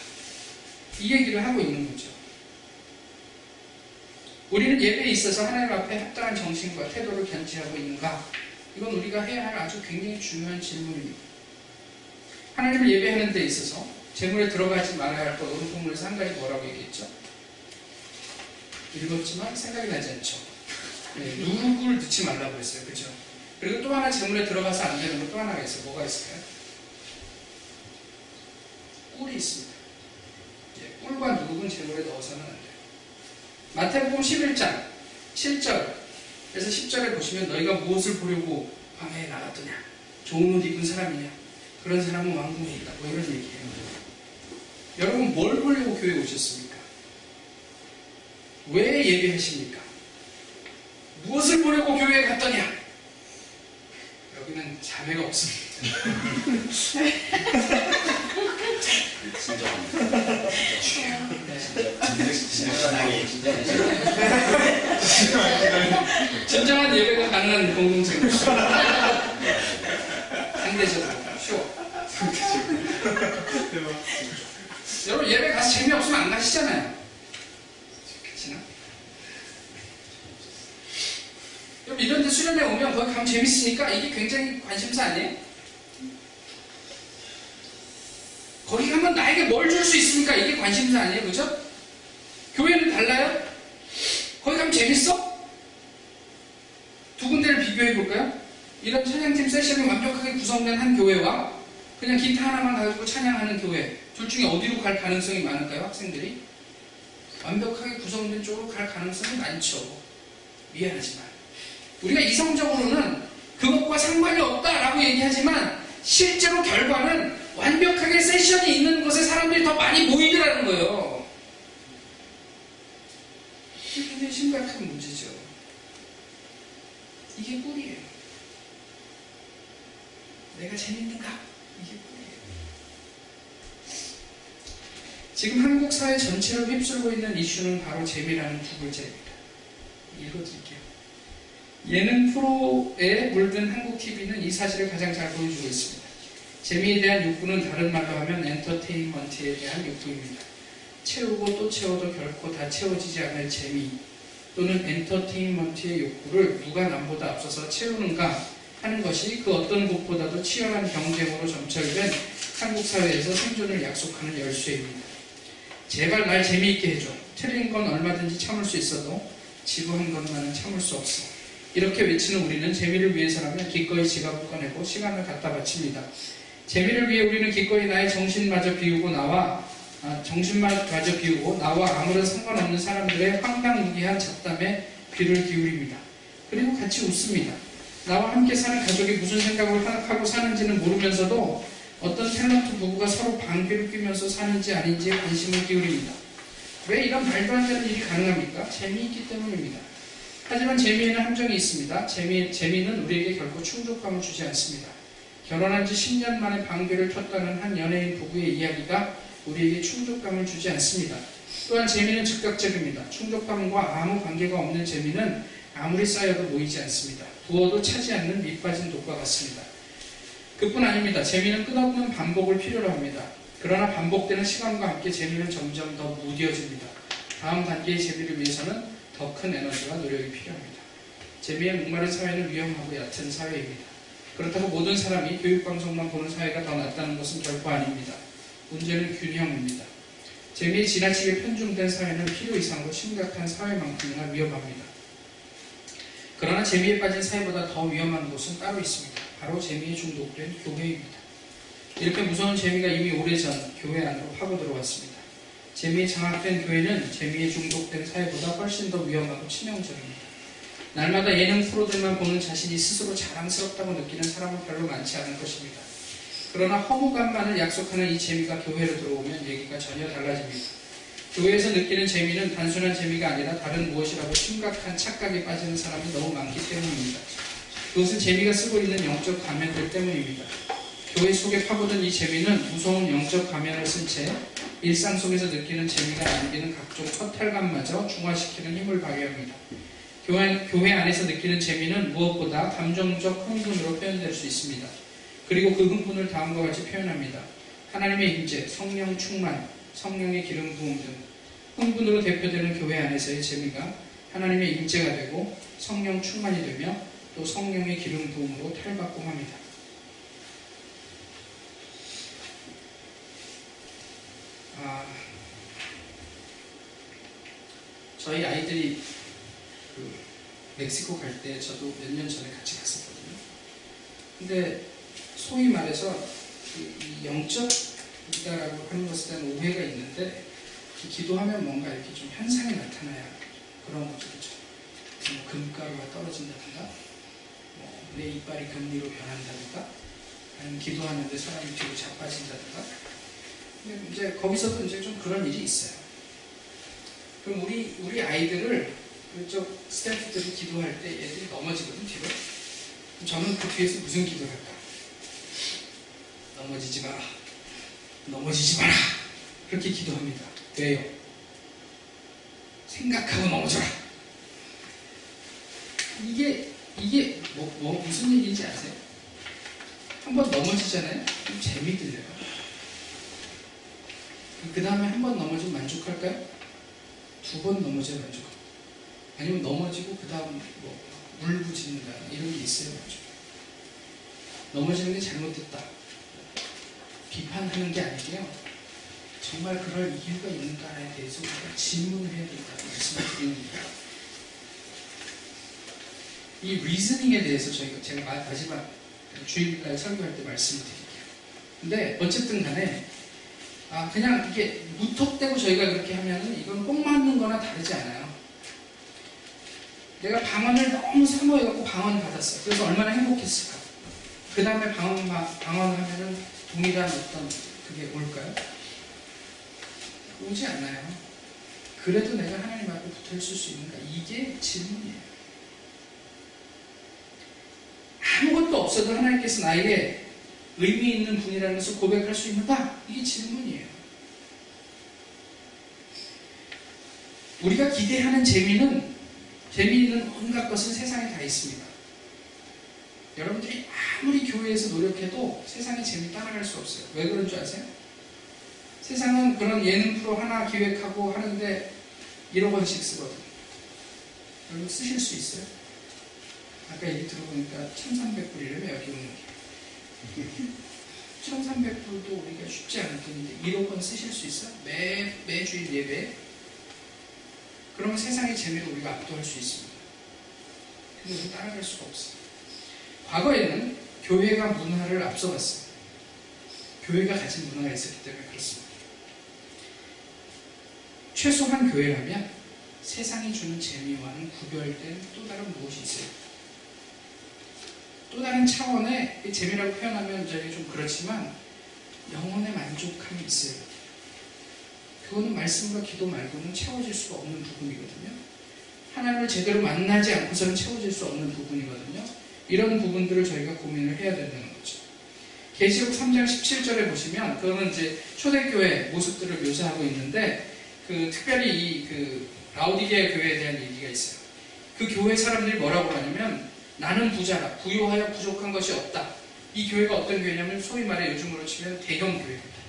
이 얘기를 하고 있는 거죠. 우리는 예배에 있어서 하나님 앞에 합당한 정신과 태도를 견지하고 있는가? 이건 우리가 해야 할 아주 굉장히 중요한 질문입니다. 하나님을 예배하는 데 있어서 재물에 들어가지 말아야 할 것, 한 가지 뭐라고 얘기했죠? 읽었지만 생각이 나지 않죠. 네, 누룩을 넣지 말라고 했어요. 그죠? 그리고 또 하나 재물에 들어가서 안 되는 거 또 하나가 있어요. 뭐가 있을까요? 꿀이 있습니다. 예, 꿀과 누룩은 재물에 넣어서는 안 돼요. 마태복음 11장 7절에서 10절에 보시면 너희가 무엇을 보려고 광야에 나갔더냐? 좋은 옷 입은 사람이냐? 그런 사람은 왕궁에 있다. 뭐 이런 얘기예요. 여러분 뭘 보려고 교회 오셨습니까? 왜 예배하십니까? 무엇을 보려고 교회에 갔더냐? 여기는 자매가 없습니다. 진정한 예배가 가능한 공동체 상대적으로 쉬워. 여러분 예배 가서 재미없으면 안 가시잖아요. 그치나? 이런 데 수련회 오면 거기 가면 재밌으니까 이게 굉장히 관심사 아니에요? 거기 가면 나에게 뭘 줄 수 있습니까? 이게 관심사 아니에요? 그죠? 교회는 달라요? 거기 가면 재밌어? 두 군데를 비교해 볼까요? 이런 찬양팀 세션이 완벽하게 구성된 한 교회와 그냥 기타 하나만 가지고 찬양하는 교회 둘 중에 어디로 갈 가능성이 많을까요? 학생들이? 완벽하게 구성된 쪽으로 갈 가능성이 많죠. 미안하지만 우리가 이성적으로는 그것과 상관이 없다라고 얘기하지만 실제로 결과는 완벽하게 세션이 있는 곳에 사람들이 더 많이 모이더라는 거예요. 이게 굉장히 심각한 문제죠. 이게 꿀이에요. 내가 재밌는가? 이게 꿀이에요. 지금 한국 사회 전체를 휩쓸고 있는 이슈는 바로 재미라는 두 글자입니다. 읽어드릴게요. 예능 프로에 물든 한국 TV는 이 사실을 가장 잘 보여주고 있습니다. 재미에 대한 욕구는 다른 말로 하면 엔터테인먼트에 대한 욕구입니다. 채우고 또 채워도 결코 다 채워지지 않을 재미 또는 엔터테인먼트의 욕구를 누가 남보다 앞서서 채우는가 하는 것이 그 어떤 곳보다도 치열한 경쟁으로 점철된 한국 사회에서 생존을 약속하는 열쇠입니다. 제발 날 재미있게 해줘. 틀린 건 얼마든지 참을 수 있어도 지루한 것만은 참을 수 없어. 이렇게 외치는 우리는 재미를 위해서라면 기꺼이 지갑을 꺼내고 시간을 갖다 바칩니다. 재미를 위해 우리는 기꺼이 나의 정신마저 비우고 나와 아, 정신마저 비우고 나와 아무런 상관없는 사람들의 황당무계한 잡담에 귀를 기울입니다. 그리고 같이 웃습니다. 나와 함께 사는 가족이 무슨 생각을 하고 사는지는 모르면서도 어떤 탤런트 부부가 서로 방귀를 뀌면서 사는지 아닌지에 관심을 기울입니다. 왜 이런 말도 안 되는 일이 가능합니까? 재미있기 때문입니다. 하지만 재미에는 함정이 있습니다. 재미, 재미는 우리에게 결코 충족감을 주지 않습니다. 결혼한 지 10년 만에 방귀를 켰다는 한 연예인 부부의 이야기가 우리에게 충족감을 주지 않습니다. 또한 재미는 즉각적입니다. 충족감과 아무 관계가 없는 재미는 아무리 쌓여도 모이지 않습니다. 부어도 차지 않는 밑 빠진 독과 같습니다. 그뿐 아닙니다. 재미는 끝없는 반복을 필요로 합니다. 그러나 반복되는 시간과 함께 재미는 점점 더 무뎌집니다. 다음 단계의 재미를 위해서는 더 큰 에너지와 노력이 필요합니다. 재미에 목마른 사회는 위험하고 얕은 사회입니다. 그렇다고 모든 사람이 교육방송만 보는 사회가 더 낫다는 것은 결코 아닙니다. 문제는 균형입니다. 재미에 지나치게 편중된 사회는 필요 이상으로 심각한 사회만큼이나 위험합니다. 그러나 재미에 빠진 사회보다 더 위험한 곳은 따로 있습니다. 바로 재미에 중독된 교회입니다. 이렇게 무서운 재미가 이미 오래전 교회 안으로 파고 들어왔습니다. 재미에 장악된 교회는 재미에 중독된 사회보다 훨씬 더 위험하고 치명적입니다. 날마다 예능 프로들만 보는 자신이 스스로 자랑스럽다고 느끼는 사람은 별로 많지 않은 것입니다. 그러나 허무감만을 약속하는 이 재미가 교회로 들어오면 얘기가 전혀 달라집니다. 교회에서 느끼는 재미는 단순한 재미가 아니라 다른 무엇이라고 심각한 착각에 빠지는 사람이 너무 많기 때문입니다. 그것은 재미가 쓰고 있는 영적 가면들 때문입니다. 교회 속에 파고든 이 재미는 무서운 영적 가면을 쓴 채 일상 속에서 느끼는 재미가 남기는 각종 허탈감마저 중화시키는 힘을 발휘합니다. 교회, 교회 안에서 느끼는 재미는 무엇보다 감정적 흥분으로 표현될 수 있습니다. 그리고 그 흥분을 다음과 같이 표현합니다. 하나님의 임재, 성령 충만, 성령의 기름 부음 등 흥분으로 대표되는 교회 안에서의 재미가 하나님의 임재가 되고 성령 충만이 되며 또 성령의 기름 부음으로 탈바꿈합니다. 아, 저희 아이들이 그 멕시코 갈 때 저도 몇 년 전에 같이 갔었거든요. 근데 소위 말해서 그이 영적이다라고 하는 것에 대한 오해가 있는데 이 기도하면 뭔가 이렇게 좀 현상이 나타나야 그런. 그렇죠? 뭐 금가루가 떨어진다든가 뭐 내 이빨이 금리로 변한다든가 아니면 기도하는데 사람이 뒤로 자빠진다든가 이제 거기서도 이제 좀 그런 일이 있어요. 그럼 우리 우리 아이들을 그쪽 스태프들이 기도할 때 애들이 넘어지거든 뒤로. 저는 그 뒤에서 무슨 기도를 할까? 넘어지지 마라. 넘어지지 마라. 그렇게 기도합니다. 왜요? 생각하고 넘어져라. 이게 이게 뭐, 뭐 무슨 얘기인지 아세요? 한 번 넘어지잖아요. 그럼 재미 들려요. 그 다음에 한 번 넘어지면 만족할까요? 두 번 넘어져야 만족. 아니면 넘어지고 그 다음 뭐 울부짖는다 이런 게 있어요. 넘어지는 게 잘못됐다. 비판하는 게 아니고요. 정말 그럴 이유가 있는가에 대해서 우리가 질문을 해야 된다고 말씀을 드립니다. 이 리즈닝에 대해서 저희가 제가 마- 마지막 주일날 설교할 때 말씀을 드릴게요. 근데 어쨌든 간에 아 그냥 이게 무턱대고 저희가 그렇게 하면은 이건 꼭 맞는 거나 다르지 않아요. 내가 방언을 너무 사모해갖고 방언을 받았어요. 그래서 얼마나 행복했을까. 그 다음에 방언, 방언을 하면은 동일한 어떤 그게 올까요? 오지 않아요. 그래도 내가 하나님 앞에 붙어 있을 수 있는가? 이게 질문이에요. 아무것도 없어도 하나님께서 나에게 의미 있는 분이라는 것을 고백할 수 있는가? 이게 질문이에요. 우리가 기대하는 재미는 재미있는 온갖 것은 세상에 다 있습니다. 여러분들이 아무리 교회에서 노력해도 세상의 재미 따라갈 수 없어요. 왜 그런 줄 아세요? 세상은 그런 예능 프로 하나 기획하고 하는데 1억 원씩 쓰거든. 여러분 쓰실 수 있어요? 아까 얘기 들어보니까 1,300불이라며 여기 오는 게. 1,300불도 우리가 쉽지 않을 텐데 1억 원 쓰실 수 있어요? 매, 매주일 예배? 그러면 세상의 재미를 우리가 압도할 수 있습니다. 근데 우리 따라갈 수가 없어요. 과거에는 교회가 문화를 앞서갔어요. 교회가 가진 문화가 있었기 때문에 그렇습니다. 최소한 교회라면 세상이 주는 재미와는 구별된 또 다른 무엇이 있어요. 또 다른 차원의 이 재미라고 표현하면 저희 좀 그렇지만 영혼의 만족함이 있어요. 그거는 말씀과 기도 말고는 채워질 수가 없는 부분이거든요. 하나님을 제대로 만나지 않고서는 채워질 수 없는 부분이거든요. 이런 부분들을 저희가 고민을 해야 된다는 거죠. 계시록 3장 17절에 보시면 그거는 이제 초대교회 모습들을 묘사하고 있는데 그 특별히 이 그 라우디게아 교회에 대한 얘기가 있어요. 그 교회 사람들이 뭐라고 하냐면 나는 부자라 부유하여 부족한 것이 없다. 이 교회가 어떤 교회냐면 소위 말해 요즘으로 치면 대형 교회입니다.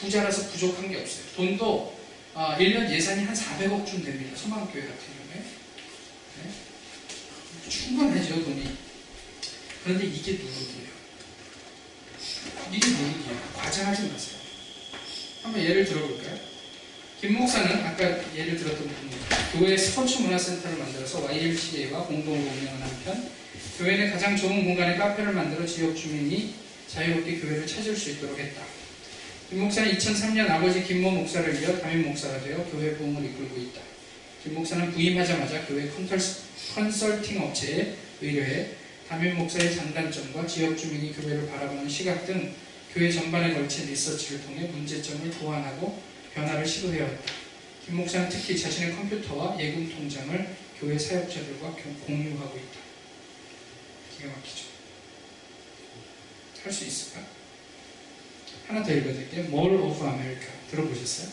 부자라서 부족한 게 없어요. 돈도 아, 1년 예산이 한 400억쯤 됩니다. 소망교회 같은 경우에. 네? 충분하죠, 돈이. 그런데 이게 누룩이에요. 이게 누룩이에요. 과장하지 마세요. 한번 예를 들어볼까요? 김 목사는 아까 예를 들었던 부분입니다. 교회 스포츠 문화센터를 만들어서 YLCA와 공동으로 운영하는 한편 교회 내 가장 좋은 공간에 카페를 만들어 지역 주민이 자유롭게 교회를 찾을 수 있도록 했다. 김 목사는 2003년 아버지 김모 목사를 이어 담임 목사가 되어 교회 부흥을 이끌고 있다. 김 목사는 부임하자마자 교회 컨설팅 업체에 의뢰해 담임 목사의 장단점과 지역 주민이 교회를 바라보는 시각 등 교회 전반에 걸친 리서치를 통해 문제점을 보완하고 변화를 시도해왔다. 김 목사는 특히 자신의 컴퓨터와 예금 통장을 교회 사역자들과 교- 공유하고 있다. 기가 막히죠. 할 수 있을까? 하나 더 읽어드릴게요. Mall of America. 들어보셨어요?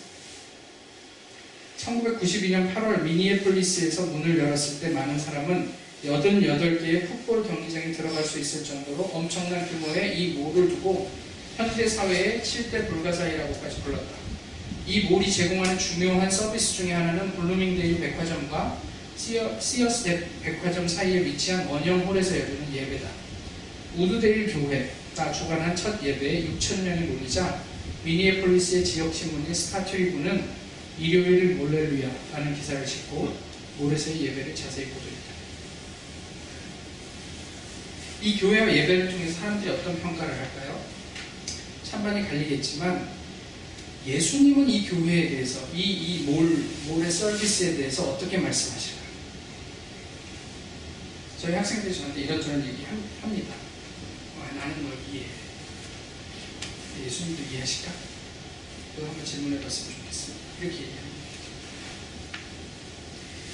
1992년 8월 미니애폴리스에서 문을 열었을 때 많은 사람은 88개의 풋볼 경기장에 들어갈 수 있을 정도로 엄청난 규모의 이 몰을 두고 현대 사회의 7대 불가사의라고까지 불렀다. 이 몰이 제공하는 중요한 서비스 중에 하나는 블루밍데일 백화점과 시어, 시어스 대- 백화점 사이에 위치한 원형홀에서 열리는 예배다. 우드데일 교회가 주관한 첫 예배에 6천 명이 몰리자 미니애폴리스의 지역 신문인 스타트리브는 일요일 몰렐루야라는 기사를 싣고 몰에서의 예배를 자세히 보도했다. 이 교회와 예배를 통해서 사람들이 어떤 평가를 할까요? 찬반이 갈리겠지만 예수님은 이 교회에 대해서 이, 이 몰, 몰의 서비스에 대해서 어떻게 말씀하실까? 저희 학생들이 저한테 이런저런 얘기 함- 합니다. 와, 나는 널 이해해. 예수님도 이해하실까? 그거 한번 질문해 봤으면 좋겠어요. 이렇게 얘기합니다.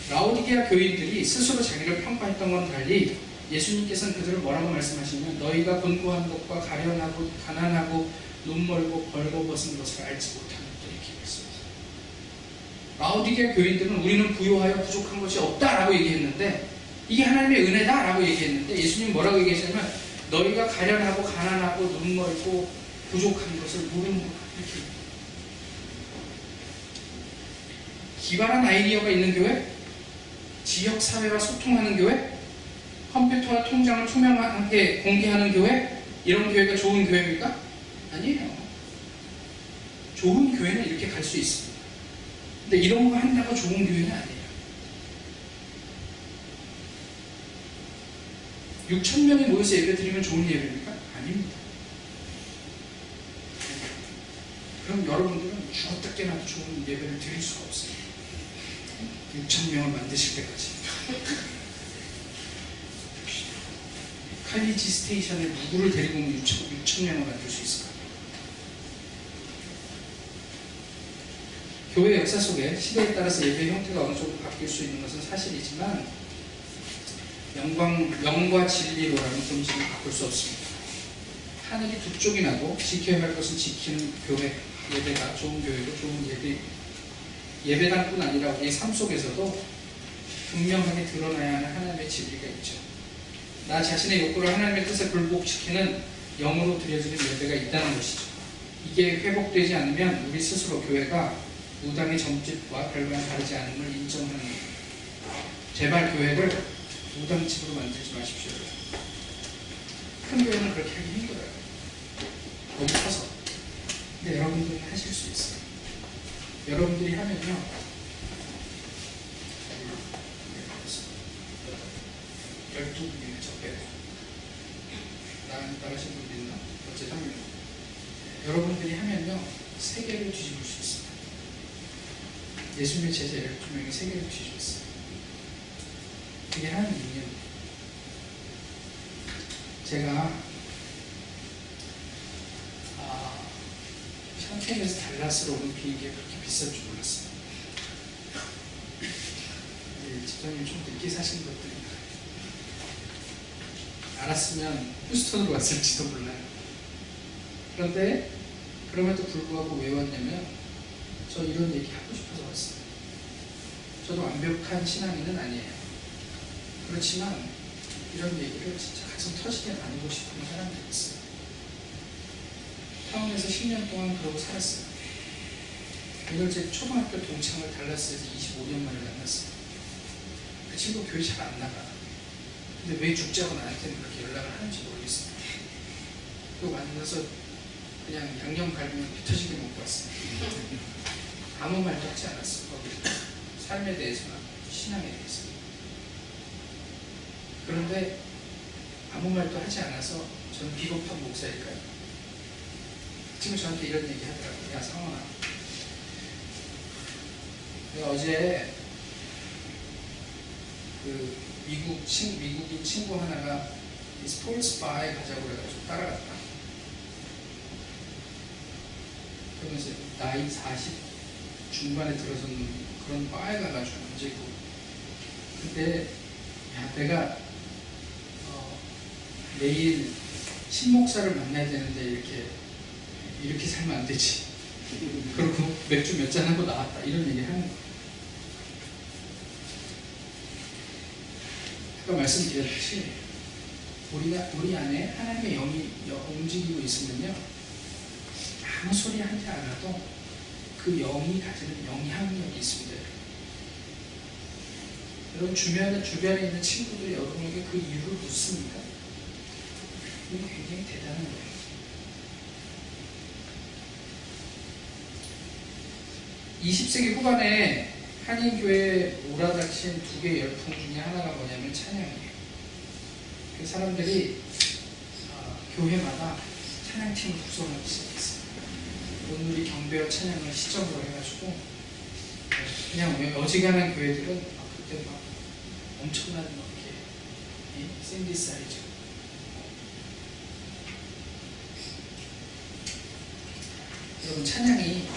라오디게아 교인들이 스스로 자기를 평가했던 건 달리 예수님께서는 그들을 뭐라고 말씀하시면 너희가 곤고한 것과 가련하고 가난하고 눈멀고 벌거벗은 것을 알지 못하는 것 이렇게 말씀하세요. 라오디게아 교인들은 우리는 부요하여 부족한 것이 없다라고 얘기했는데 이게 하나님의 은혜다라고 얘기했는데 예수님 뭐라고 얘기하시냐면 너희가 가련하고 가난하고 눈멀고 부족한 것을 모르는 것 이렇게 기발한 아이디어가 있는 교회, 지역 사회와 소통하는 교회, 컴퓨터와 통장을 투명하게 공개하는 교회, 이런 교회가 좋은 교회입니까? 아니에요. 좋은 교회는 이렇게 갈 수 있습니다. 근데 이런 거 한다고 좋은 교회는 아니에요. 6천 명이 모여서 예배 드리면 좋은 예배입니까? 아닙니다. 그럼 여러분들은 죽었다 깨나도 좋은 예배를 드릴 수가 없어요. 6천 명을 만드실 때까지. 칼리지 스테이션에 누구를 데리고 오면 6천, 6천 명을 만들 수 있을까? 교회 역사 속에 시대에 따라서 예배 형태가 어느 정도 바뀔 수 있는 것은 사실이지만 영광, 영과 진리로라는 본질을 바꿀 수 없습니다. 하늘이 두 쪽이 나고 지켜야 할 것은 지키는 교회, 예배가 좋은 교회고 좋은 예배, 예배당뿐 아니라 우리 삶 속에서도 분명하게 드러나야 하는 하나님의 진리가 있죠. 나 자신의 욕구를 하나님의 뜻에 굴복시키는 영으로 드려지는 예배가 있다는 것이죠. 이게 회복되지 않으면 우리 스스로 교회가 무당의 점집과 별반 다르지 않음을 인정하는. 제발 교회를 무당집으로 만들지 마십시오. 큰 교회는 그렇게 하기 힘들어요. 너무 커서. 근데 여러분들은 하실 수 있어요. 여러분들이 하면요. 12분이네, 저 빼고. 나, 나가신 분 있나? 어쨌든, 여러분들이 하면요. 세계를 뒤집을 수 있습니다. 예수님의 제자 12명이 세계를 뒤집었어요. 그게 하나님 능력입니다. 제가 아, 샹케이에서 달라스로 오는 비행기가 그렇게 비쌀 줄 몰랐어요. 네, 집사님 좀 늦게 사신 것들이 알았으면 휴스턴으로 왔을지도 몰라요. 그런데 그럼에도 불구하고 왜 왔냐면 저 이런 얘기 하고 싶어서 왔어요. 저도 완벽한 신앙인은 아니에요. 그렇지만 이런 얘기를 진짜 가슴 터지게 나누고 싶은 사람들이 있어요. 타운에서 10년 동안 그러고 살았어요. 이걸 제 초등학교 동창을 달라스에서 25년 만에 만났어요. 그 친구 교회 잘 안 나가. 근데 왜 죽자고 나한테는 그렇게 연락을 하는지 모르겠어요. 그 만나서 그냥 양념갈비만 비터지게 먹고 왔어요. 아무 말도 하지 않았어요. 거기 삶에 대해서나 신앙에 대해서. 그런데 아무 말도 하지 않아서 저는 비겁한 목사일까요? 지금 저한테 이런 얘기 하더라고요. 야. 내가 어제 그 미국 친, 미국인 친구 하나가 이 스포츠 바에 가자고 그래가지고 따라갔다. 그러면서 나이 40 중반에 들어서는 그런 바에 가가지고. 앉아있고 근데 야 내가 어, 내일 신목사를 만나야 되는데 이렇게 이렇게 살면 안 되지. 그리고 맥주 몇 잔 하고 나왔다. 이런 얘기 하는 거예요 아까 말씀드렸듯이 우리가 우리 안에 하나님의 영이 여- 움직이고 있으면요 아무 소리 하지 않아도 그 영이 가지는 영향력이 있습니다. 여러분 주변에 주변에 있는 친구들이 여러분에게 그 이유를 묻습니까? 이게 굉장히 대단한 거예요. (20세기) 후반에 한인교회에 몰아닥친 두 개의 열풍 중에 하나가 뭐냐면 찬양이에요. 그 사람들이 어, 교회마다 찬양팀을 구성하기 시작했어요. 오늘이 경배와 찬양을 시점으로 해가지고 그냥 왜 어지간한 교회들은 막 그때 막 엄청난 막 이렇게 샌디 사이즈 여러분 찬양이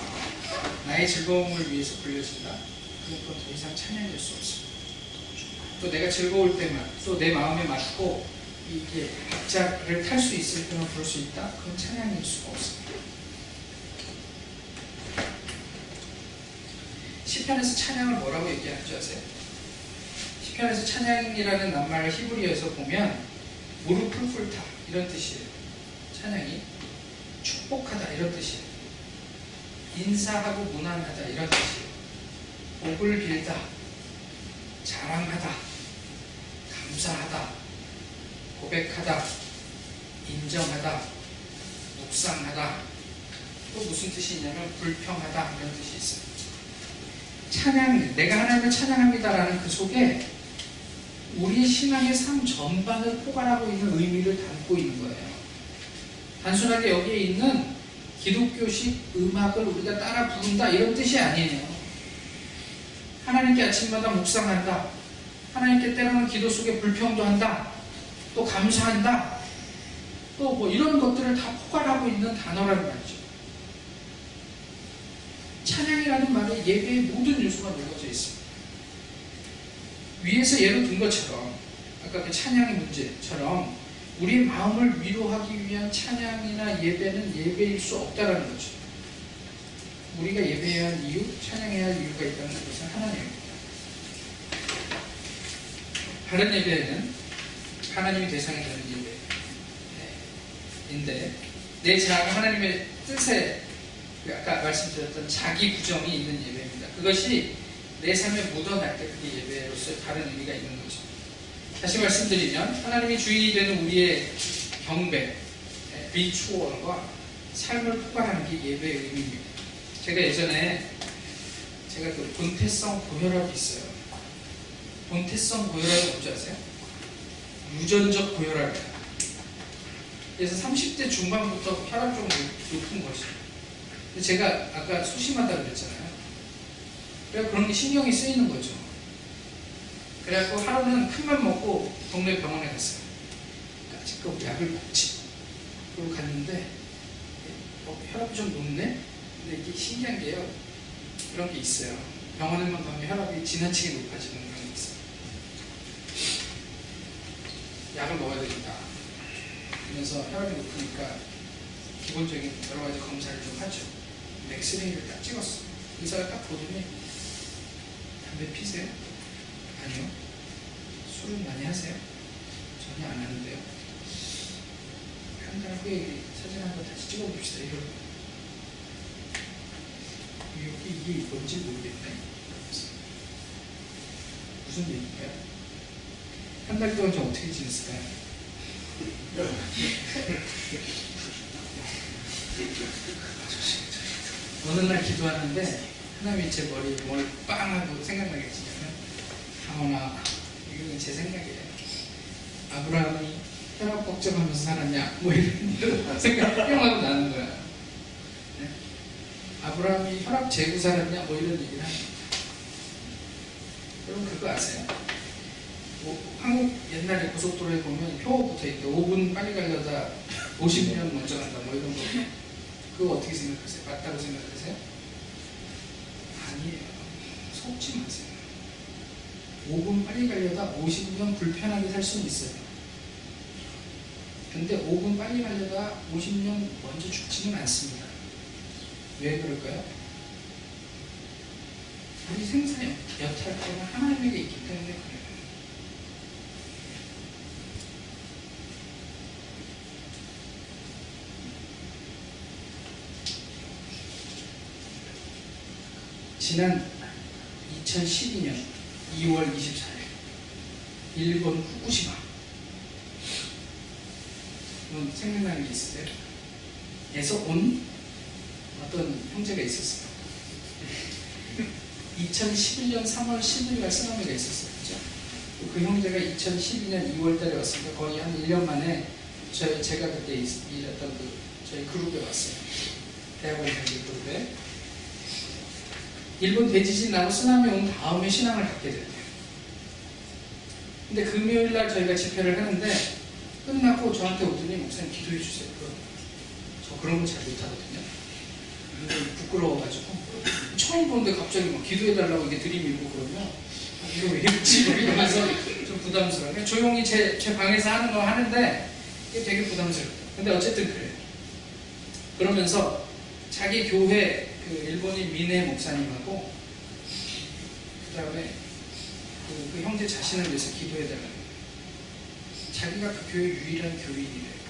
나의 즐거움을 위해서 불려진다. 그건 더 이상 찬양일 수 없습니다. 또 내가 즐거울 때만 또 내 마음에 맞고 이게 박자를 탈 수 있을 때만 부를 수 있다. 그건 찬양일 수가 없습니다. 시편에서 찬양을 뭐라고 얘기하는 줄 아세요? 시편에서 찬양이라는 낱말을 히브리어에서 보면 무릎을 꿇다 이런 뜻이에요. 찬양이 축복하다 이런 뜻이에요. 인사하고 문안하다 이런 뜻이에요. 복을 빌다, 자랑하다, 감사하다, 고백하다, 인정하다, 묵상하다. 또 무슨 뜻이 있냐면 불평하다 이런 뜻이 있어요. 찬양, 내가 하나님을 찬양합니다라는 그 속에 우리 신앙의 삶 전반을 포괄하고 있는 의미를 담고 있는 거예요. 단순하게 여기에 있는 기독교식 음악을 우리가 따라 부른다 이런 뜻이 아니에요. 하나님께 아침마다 묵상한다. 하나님께 때로는 기도 속에 불평도 한다. 또 감사한다. 또 뭐 이런 것들을 다 포괄하고 있는 단어라는 말이죠. 찬양이라는 말에 예배의 모든 요소가 녹아져 있습니다. 위에서 예로 든 것처럼 아까 그 찬양의 문제처럼 우리의 마음을 위로하기 위한 찬양이나 예배는 예배일 수 없다라는 거죠. 우리가 예배해야 할 이유, 찬양해야 할 이유가 있다는 것은 하나님입니다. 바른 예배는 하나님이 대상이 되는 예배인데 내 자아가 하나님의 뜻에 그 아까 말씀드렸던 자기 부정이 있는 예배입니다. 그것이 내 삶에 묻어날 때 그게 예배로서의 다른 의미가 있는 거죠. 다시 말씀드리면 하나님이 주인이 되는 우리의 경배, 리추얼과 삶을 포괄하는 게 예배의 의미입니다. 제가 예전에 제가 그 본태성 고혈압이 있어요. 본태성 고혈압이 뭔지 아세요? 유전적 고혈압이에요. 그래서 30대 중반부터 혈압 좀 높은 거죠. 제가 아까 소심하다고 그랬잖아요. 그래서 그런 게 신경이 쓰이는 거죠. 그래갖고 하루는 큰맘 먹고 동네 병원에 갔어요. 지금 약을 먹지. 그리고 갔는데 어, 혈압이 좀 높네? 근데 이게 신기한 게요. 그런 게 있어요. 병원에만 가면 혈압이 지나치게 높아지는 그런 게 있어요. 약을 먹어야 되니까. 그래서 혈압이 높으니까 기본적인 여러 가지 검사를 좀 하죠. 엑스레이를 딱 찍었어. 의사가 딱 보더니 담배 피세요? 아니요. 술은 많이 하세요? 전혀 안 하는데요. 한 달 후에 사진 한 번 다시 찍어봅시다. 여기 이게 뭔지 모르겠네. 무슨 얘기인가요? 한 달 동안 좀 어떻게 지냈을까요? 어느 날 기도하는데 하나님이 제 머리에 뭘 빵 하고 생각나겠지. 아무나 이건 제 생각이에요. 아브라함이 혈압 걱정하면서 살았냐? 뭐 이런 생각 형하고 나는 거야. 네? 아브라함이 혈압 재고 살았냐? 뭐 이런 얘기를 하는 거야. 여러분 그거 아세요? 뭐, 한국 옛날에 고속도로에 보면 표 붙어 있대. 5분 빨리 가려다 50년 먼저 간다. 뭐 이런 거. 그거 어떻게 생각하세요? 맞다고 생각하세요? 아니에요. 속지 마세요. 5분 빨리 가려다 50년 불편하게 살 수는 있어요. 근데 5분 빨리 가려다 50년 먼저 죽지는 않습니다. 왜 그럴까요? 우리 생사의 여탈권은 하나님에게 있기 때문에 그래요. 지난 2012년 2월 24일 일본 후쿠시마 뭐 생각나는 게 있으세요? 에서 온 어떤 형제가 있었어요. 2011년 3월 10일 날 쓰나미가 있었어요. 그죠? 그 형제가 2012년 2월 달에 왔으니까 거의 한 1년 만에 저, 제가 그때 있- 일했던 그 저희 그룹에 왔어요. 대학원 다닐 그룹에. 일본 대지진 나고 쓰나미 온 다음에 신앙을 갖게 됐대요. 근데 금요일 날 저희가 집회를 하는데 끝나고 저한테 오더니 목사님 기도해 주세요. 저 그런 거 잘 못하거든요. 부끄러워가지고 처음 보는데 갑자기 막 기도해 달라고 이게 들이밀고 그러면 아, 이거 왜 이러지? 뭐 이러면서 좀 부담스러워요. 조용히 제, 제 방에서 하는 거 하는데 이게 되게 부담스러워요. 근데 어쨌든 그래요. 그러면서 자기 교회 그 일본인 미네 목사님하고 그 다음에 그, 그 형제 자신을 위해서 기도해달라고 자기가 그 교회 유일한 교인이래요.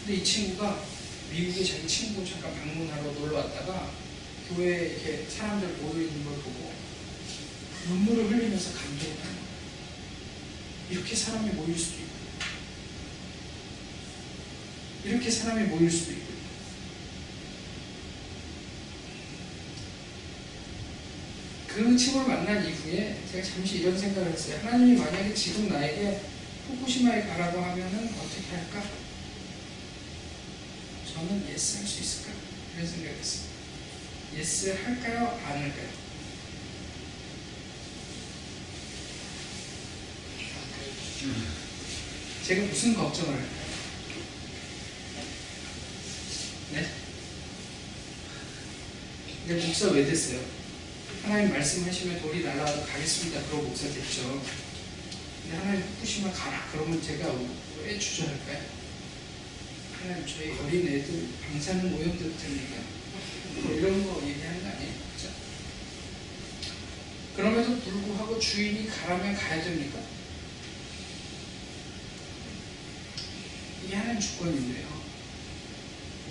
근데 이 친구가 미국에 자기 친구 잠깐 방문하러 놀러 왔다가 교회에 이렇게 사람들 모여 있는 걸 보고 눈물을 흘리면서 감동을 거예요. 이렇게 사람이 모일 수도 있고 이렇게 사람이 모일 수도 있고 그 친구를 만난 이후에 제가 잠시 이런 생각을 했어요. 하나님이 만약에 지금 나에게 후쿠시마에 가라고 하면은 어떻게 할까? 저는 yes 할 수 있을까? 이런 생각을 했어요. Yes 할까요? 안 할까요? 제가 무슨 걱정을 할까요? 네? 근데 목사 왜 됐어요? 하나님 말씀하시면 돌이 날아와도 가겠습니다. 그러고 목사 됐죠. 근데 하나님 후쿠시마 가라. 그러면 제가 왜 주저할까요? 하나님 저희 어린 애들 방사능 오염될 테니까 뭐 이런 거 얘기하는 거 아니에요? 그죠? 그럼에도 불구하고 주인이 가라면 가야 됩니까? 이게 하나님 주권인데요.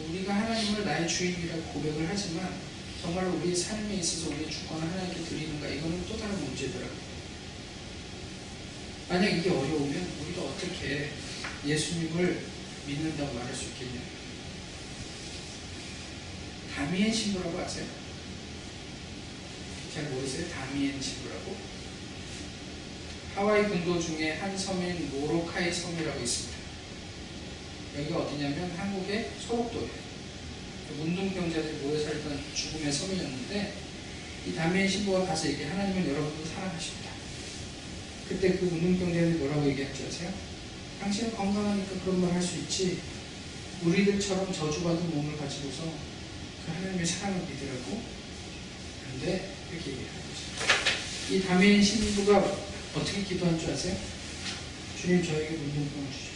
우리가 하나님을 나의 주인이라고 고백을 하지만 정말 우리 삶에 있어서 우리의 주권을 하나님께 드리는가 이거는 또 다른 문제더라고요. 만약 이게 어려우면 우리가 어떻게 예수님을 믿는다고 말할 수 있겠냐? 다미엔 신부라고 아세요? 잘 모르세요? 다미엔 신부라고? 하와이 군도 중에 한 섬인 모로카이 섬이라고 있습니다. 여기가 어디냐면 한국의 소록도예요. 문둥병자들이 모여 살던 죽음의 섬이었는데 이 다미엔 신부가 가서 얘기 하나님은 여러분을 사랑하십니다. 그때 그 문둥병자들이 뭐라고 얘기할 줄 아세요? 당신은 건강하니까 그런 말 할 수 있지. 우리들처럼 저주받은 몸을 가지고서 그 하나님의 사랑을 믿으라고 안 돼. 이렇게 얘기하는 거죠. 이 다미엔 신부가 어떻게 기도한 줄 아세요? 주님 저에게 문둥병을 주십시오.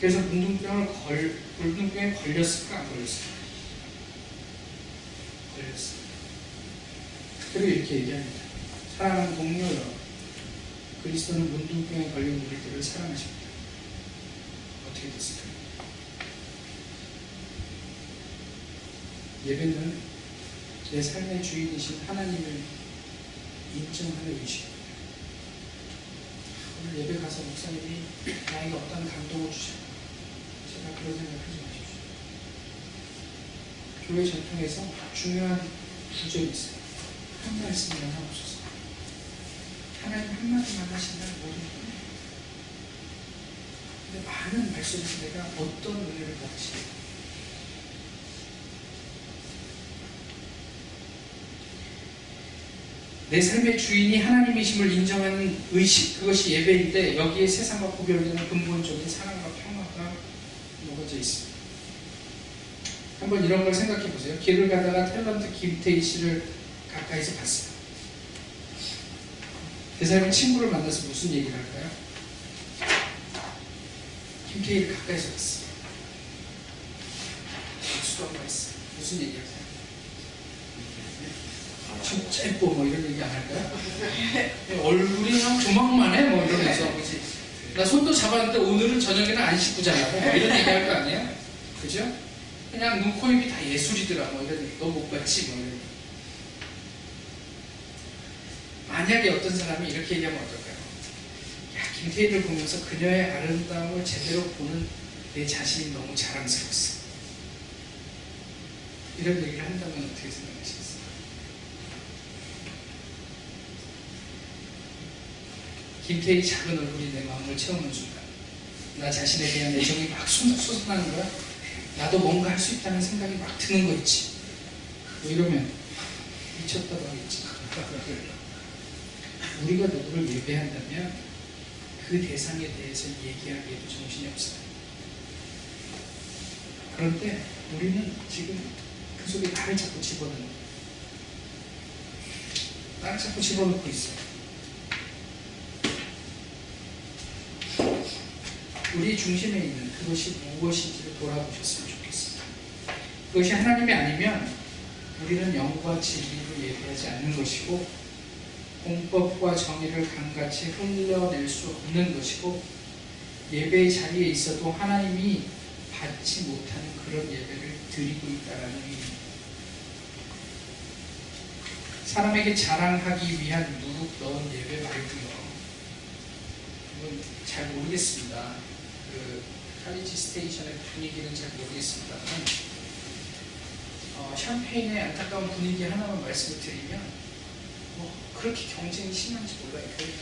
그래서 문둥병을 걸, 문둥병에 걸렸을까 안 걸렸을까? 걸렸어요. 그리고 이렇게 얘기합니다. 사랑하는 동료 여러분, 그리스도는 문둥병에 걸린 우리들을 사랑하십니다. 어떻게 됐을까요? 예배는 내 삶의 주인이신 하나님을 인정하는 의식입니다. 오늘 예배 가서 목사님이 나에게 어떤 감동을 주셨다. 제가 그런 생각하지 마십시오. 교회 전통에서 중요한 구절이 있어요. 한 말씀만 하옵소서. 하나님 한마디만 하시면 모든 걸 해요. 근데 많은 말씀에서 내가 어떤 은혜를 받으시는가? 내 삶의 주인이 하나님이심을 인정하는 의식, 그것이 예배인데 여기에 세상과 구별되는 근본적인 사랑과 평화가 녹아져 있습니다. 한번 이런 걸 생각해 보세요. 길을 가다가 탤런트 김태희 씨를 가까이서 봤어요. 그 사람이 친구를 만나서 무슨 얘기를 할까요? 김태희를 가까이서 봤어요. 박수도 한번 했어요. 무슨 얘기 하세요? 진짜 예뻐 뭐 이런 얘기 안 할까요? 얼굴이 그냥 조망만 해뭐 이러면서 그지? 나 손도 잡았는데 오늘은 저녁에는 안 씻고 자라고 뭐 이런 얘기 할 거 아니에요? 그죠? 그냥 눈, 코, 입이 다 예술이더라 뭐 이런 얘기 너못 봤지 뭐 이런 만약에 어떤 사람이 이렇게 얘기하면 어떨까요? 야 김태희를 보면서 그녀의 아름다움을 제대로 보는 내 자신이 너무 자랑스러웠어 이런 얘기를 한다면 어떻게 생각하시겠어요? 김태희 작은 얼굴이 내 마음을 채우는 순간 나 자신에 대한 애정이 막 솟- 솟아나는 거야 나도 뭔가 할 수 있다는 생각이 막 드는 거 있지. 뭐 이러면 미쳤다고 하겠지. 우리가 누구를 예배한다면 그 대상에 대해서 얘기하기에도 정신이 없어요 그런데 우리는 지금 그 속에 나를 자꾸 집어넣는 거예요 나를 자꾸 집어넣고 있어요 우리 중심에 있는 그것이 무엇인지를 돌아보셨으면 좋겠습니다. 그것이 하나님이 아니면 우리는 영과 진리로 예배하지 않는 것이고 공법과 정의를 강같이 흘려낼 수 없는 것이고 예배의 자리에 있어도 하나님이 받지 못하는 그런 예배를 드리고 있다는 의미입니다. 사람에게 자랑하기 위한 누룩 넣은 예배 말고요. 이건 잘 모르겠습니다. 그 칼리지 스테이션의 분위기는 잘 모르겠습니다만 어, 샴페인의 안타까운 분위기 하나만 말씀을 드리면 뭐 그렇게 경쟁이 심한지 몰라요 교회.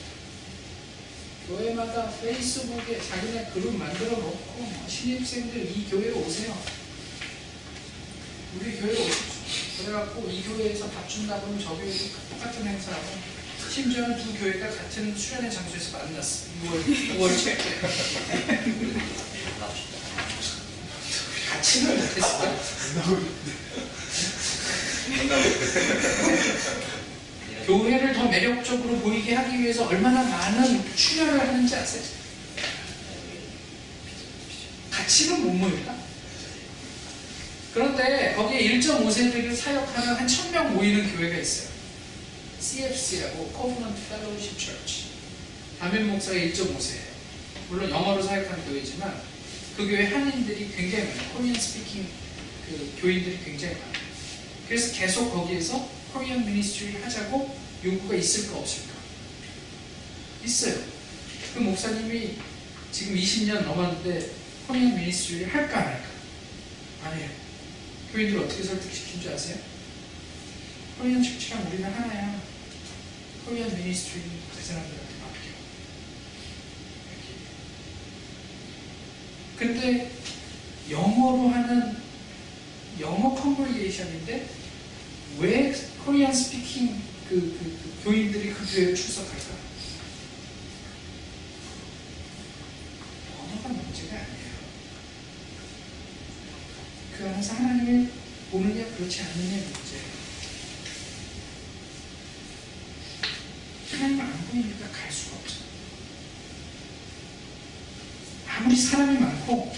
교회마다 페이스북에 자기네 그룹 만들어 놓고 뭐 신입생들 이 교회에 오세요. 우리 교회에 오십시오. 그래갖고 이 교회에서 밥 준다 그러면 저 교회도 똑같은 행사하고 심지어는 두 교회가 같은 수련회 장소에서 만났어. 6월, 6월 초에. 같이는 못했을까? 교회를 더 매력적으로 보이게 하기 위해서 얼마나 많은 출혈을 하는지 아세요? 같이는 못 모일까? 그런데 거기에 1.5세대를 사역하는 한 1000명 모이는 교회가 있어요. CFC라고 Covenant Fellowship Church. 담임 목사가 1.5세예요. 물론 영어로 사역하는 교회지만 그 교회 한인들이 굉장히 많아요. Korean speaking 그 교인들이 굉장히 많아요. 그래서 계속 거기에서 Korean ministry 하자고 요구가 있을까 없을까? 있어요. 그 목사님이 지금 20년 넘었는데 Korean ministry 할까 안 할까? 안 해요. 교인들 어떻게 설득시킨 줄 아세요? Korean church랑 우리는 하나야. Korean ministry는 그 사람들한테 맡겨. 근데 영어로 하는 영어 congregation인데 왜 코리안 스피킹 그, 그, 그 교인들이 그 교회에 출석할까? 언어가 문제가 아니에요. 그 안에서 하나님을 보느냐 그렇지 않느냐의 문제예요. 하나님 안 보이니까 갈 수가 없어요. 아무리 사람이 많고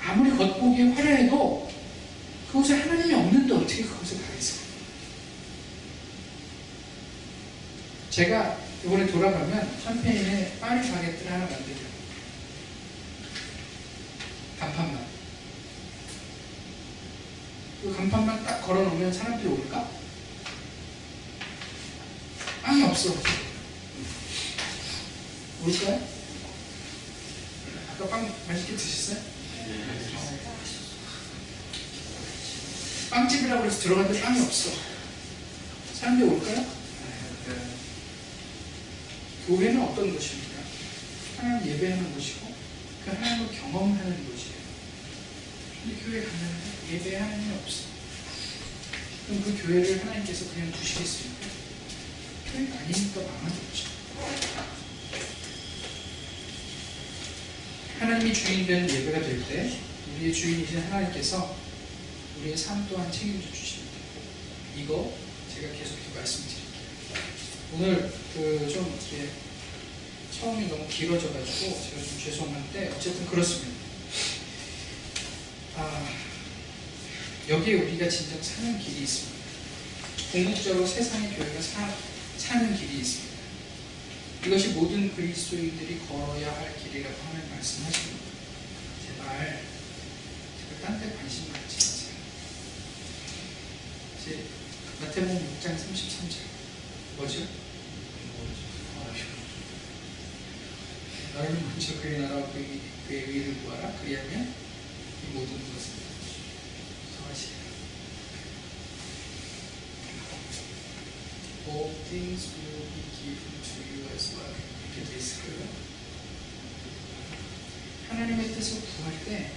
아무리 겉보기에 화려해도 그곳에 하나님이 없는데 어떻게 그곳에 가겠어요? 제가 이번에 돌아가면 샴페인에 파리 바게트를 하나 만들려고 간판만. 그 간판만 딱 걸어놓으면 사람들이 올까? 빵이 없어. 올까요? 아까 빵 맛있게 드셨어요? 빵집이라고 해서 들어갔는데 빵이 없어. 사람들이 올까요? 교회는 어떤 곳입니까? 하나님 예배하는 곳이고 그 하나님을 경험하는 곳이에요. 근데 교회 가면 예배 하나님이 없어. 그럼 그 교회를 하나님께서 그냥 두시겠습니 까? 교회가 아니니까 망한 거죠. 하나님이 주인 되는 예배가 될 때 우리의 주인이신 하나님께서 우리의 삶 또한 책임져 주십니다. 이거 제가 계속해서 말씀드릴게요. 오늘 그 좀 이렇게 처음이 너무 길어져가지고 제가 좀 죄송한데 어쨌든 그렇습니다. 아, 여기에 우리가 진정 사는 길이 있습니다. 궁극적으로 세상의 교회가 사, 사는 길이 있습니다. 이것이 모든 그리스도인들이 걸어야 할 길이라고 하는 말씀하십니다. 제발 제가 딴데 관심 갖지 마세요. 이제 마태복음 6장 33절 뭐죠? 너를 먼저 그의 나라와 그의, 의를 구하라 그리하면 이 모든 것을 더하시리라 All things will be given to you as well 이렇게 돼 있을 거예요 하나님의 뜻을 구할 때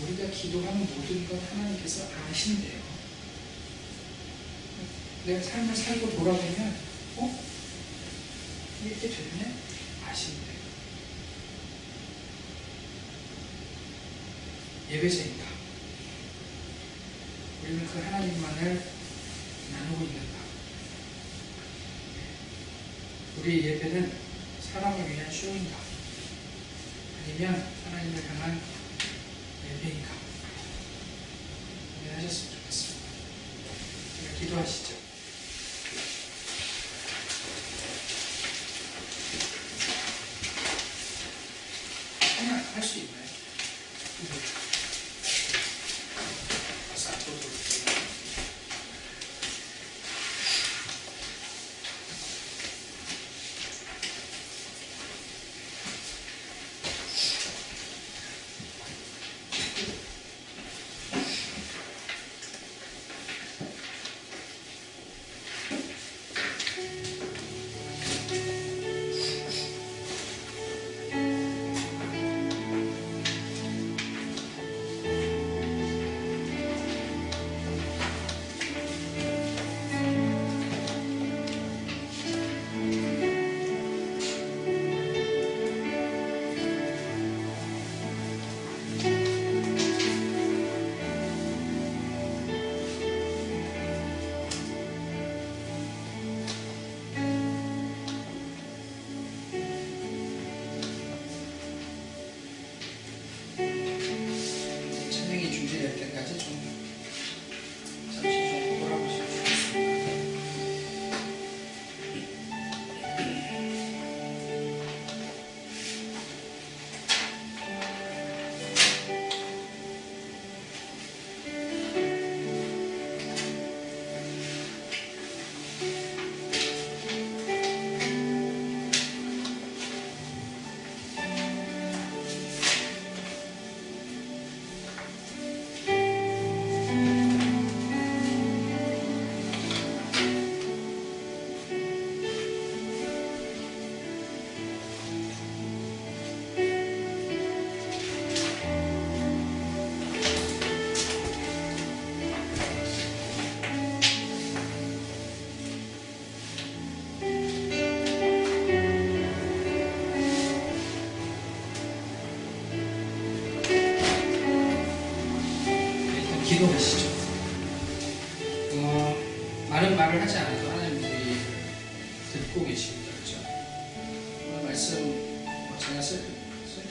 우리가 기도하는 모든 것 하나님께서 아신대요 내가 삶을 살고 돌아보면 어? 이렇게 됐네? 아신대요 예배자입니다. 우리는 그 하나님만을 나누고 있는다. 우리의 예배는 사람을 위한 쇼인가? 아니면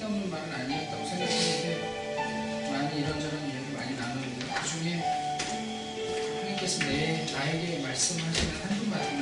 말은 아니었다고 생각했는데 많이 이런저런 이야기 많이 나누는데 그 중에 하나님께서 내 나에게 말씀하시는 한두 마디만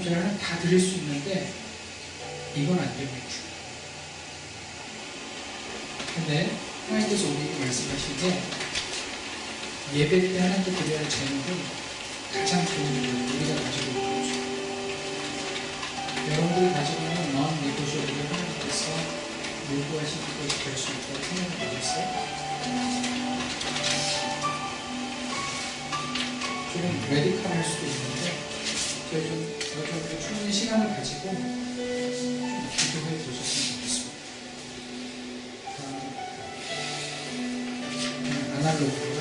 하나님 다 드릴 수 있는데 이건 안 됩니다. 근데 하나님께서 우리에게 말씀하신 게 예배 때 하나님께 드려야 할 제목은 가장 좋은 것 우리가 가지고 있는 거죠. 여러분들이 가지고 있는 넌 네고쇼블을 하나님께서 요구하신 것이 될 수 있다고 생각해 보셨어요? 조금 레디컬할 수도 있는데 저희 좀 시간을 가지고 좀 기도해 보셨으면 좋겠습니다. 아, 아날로그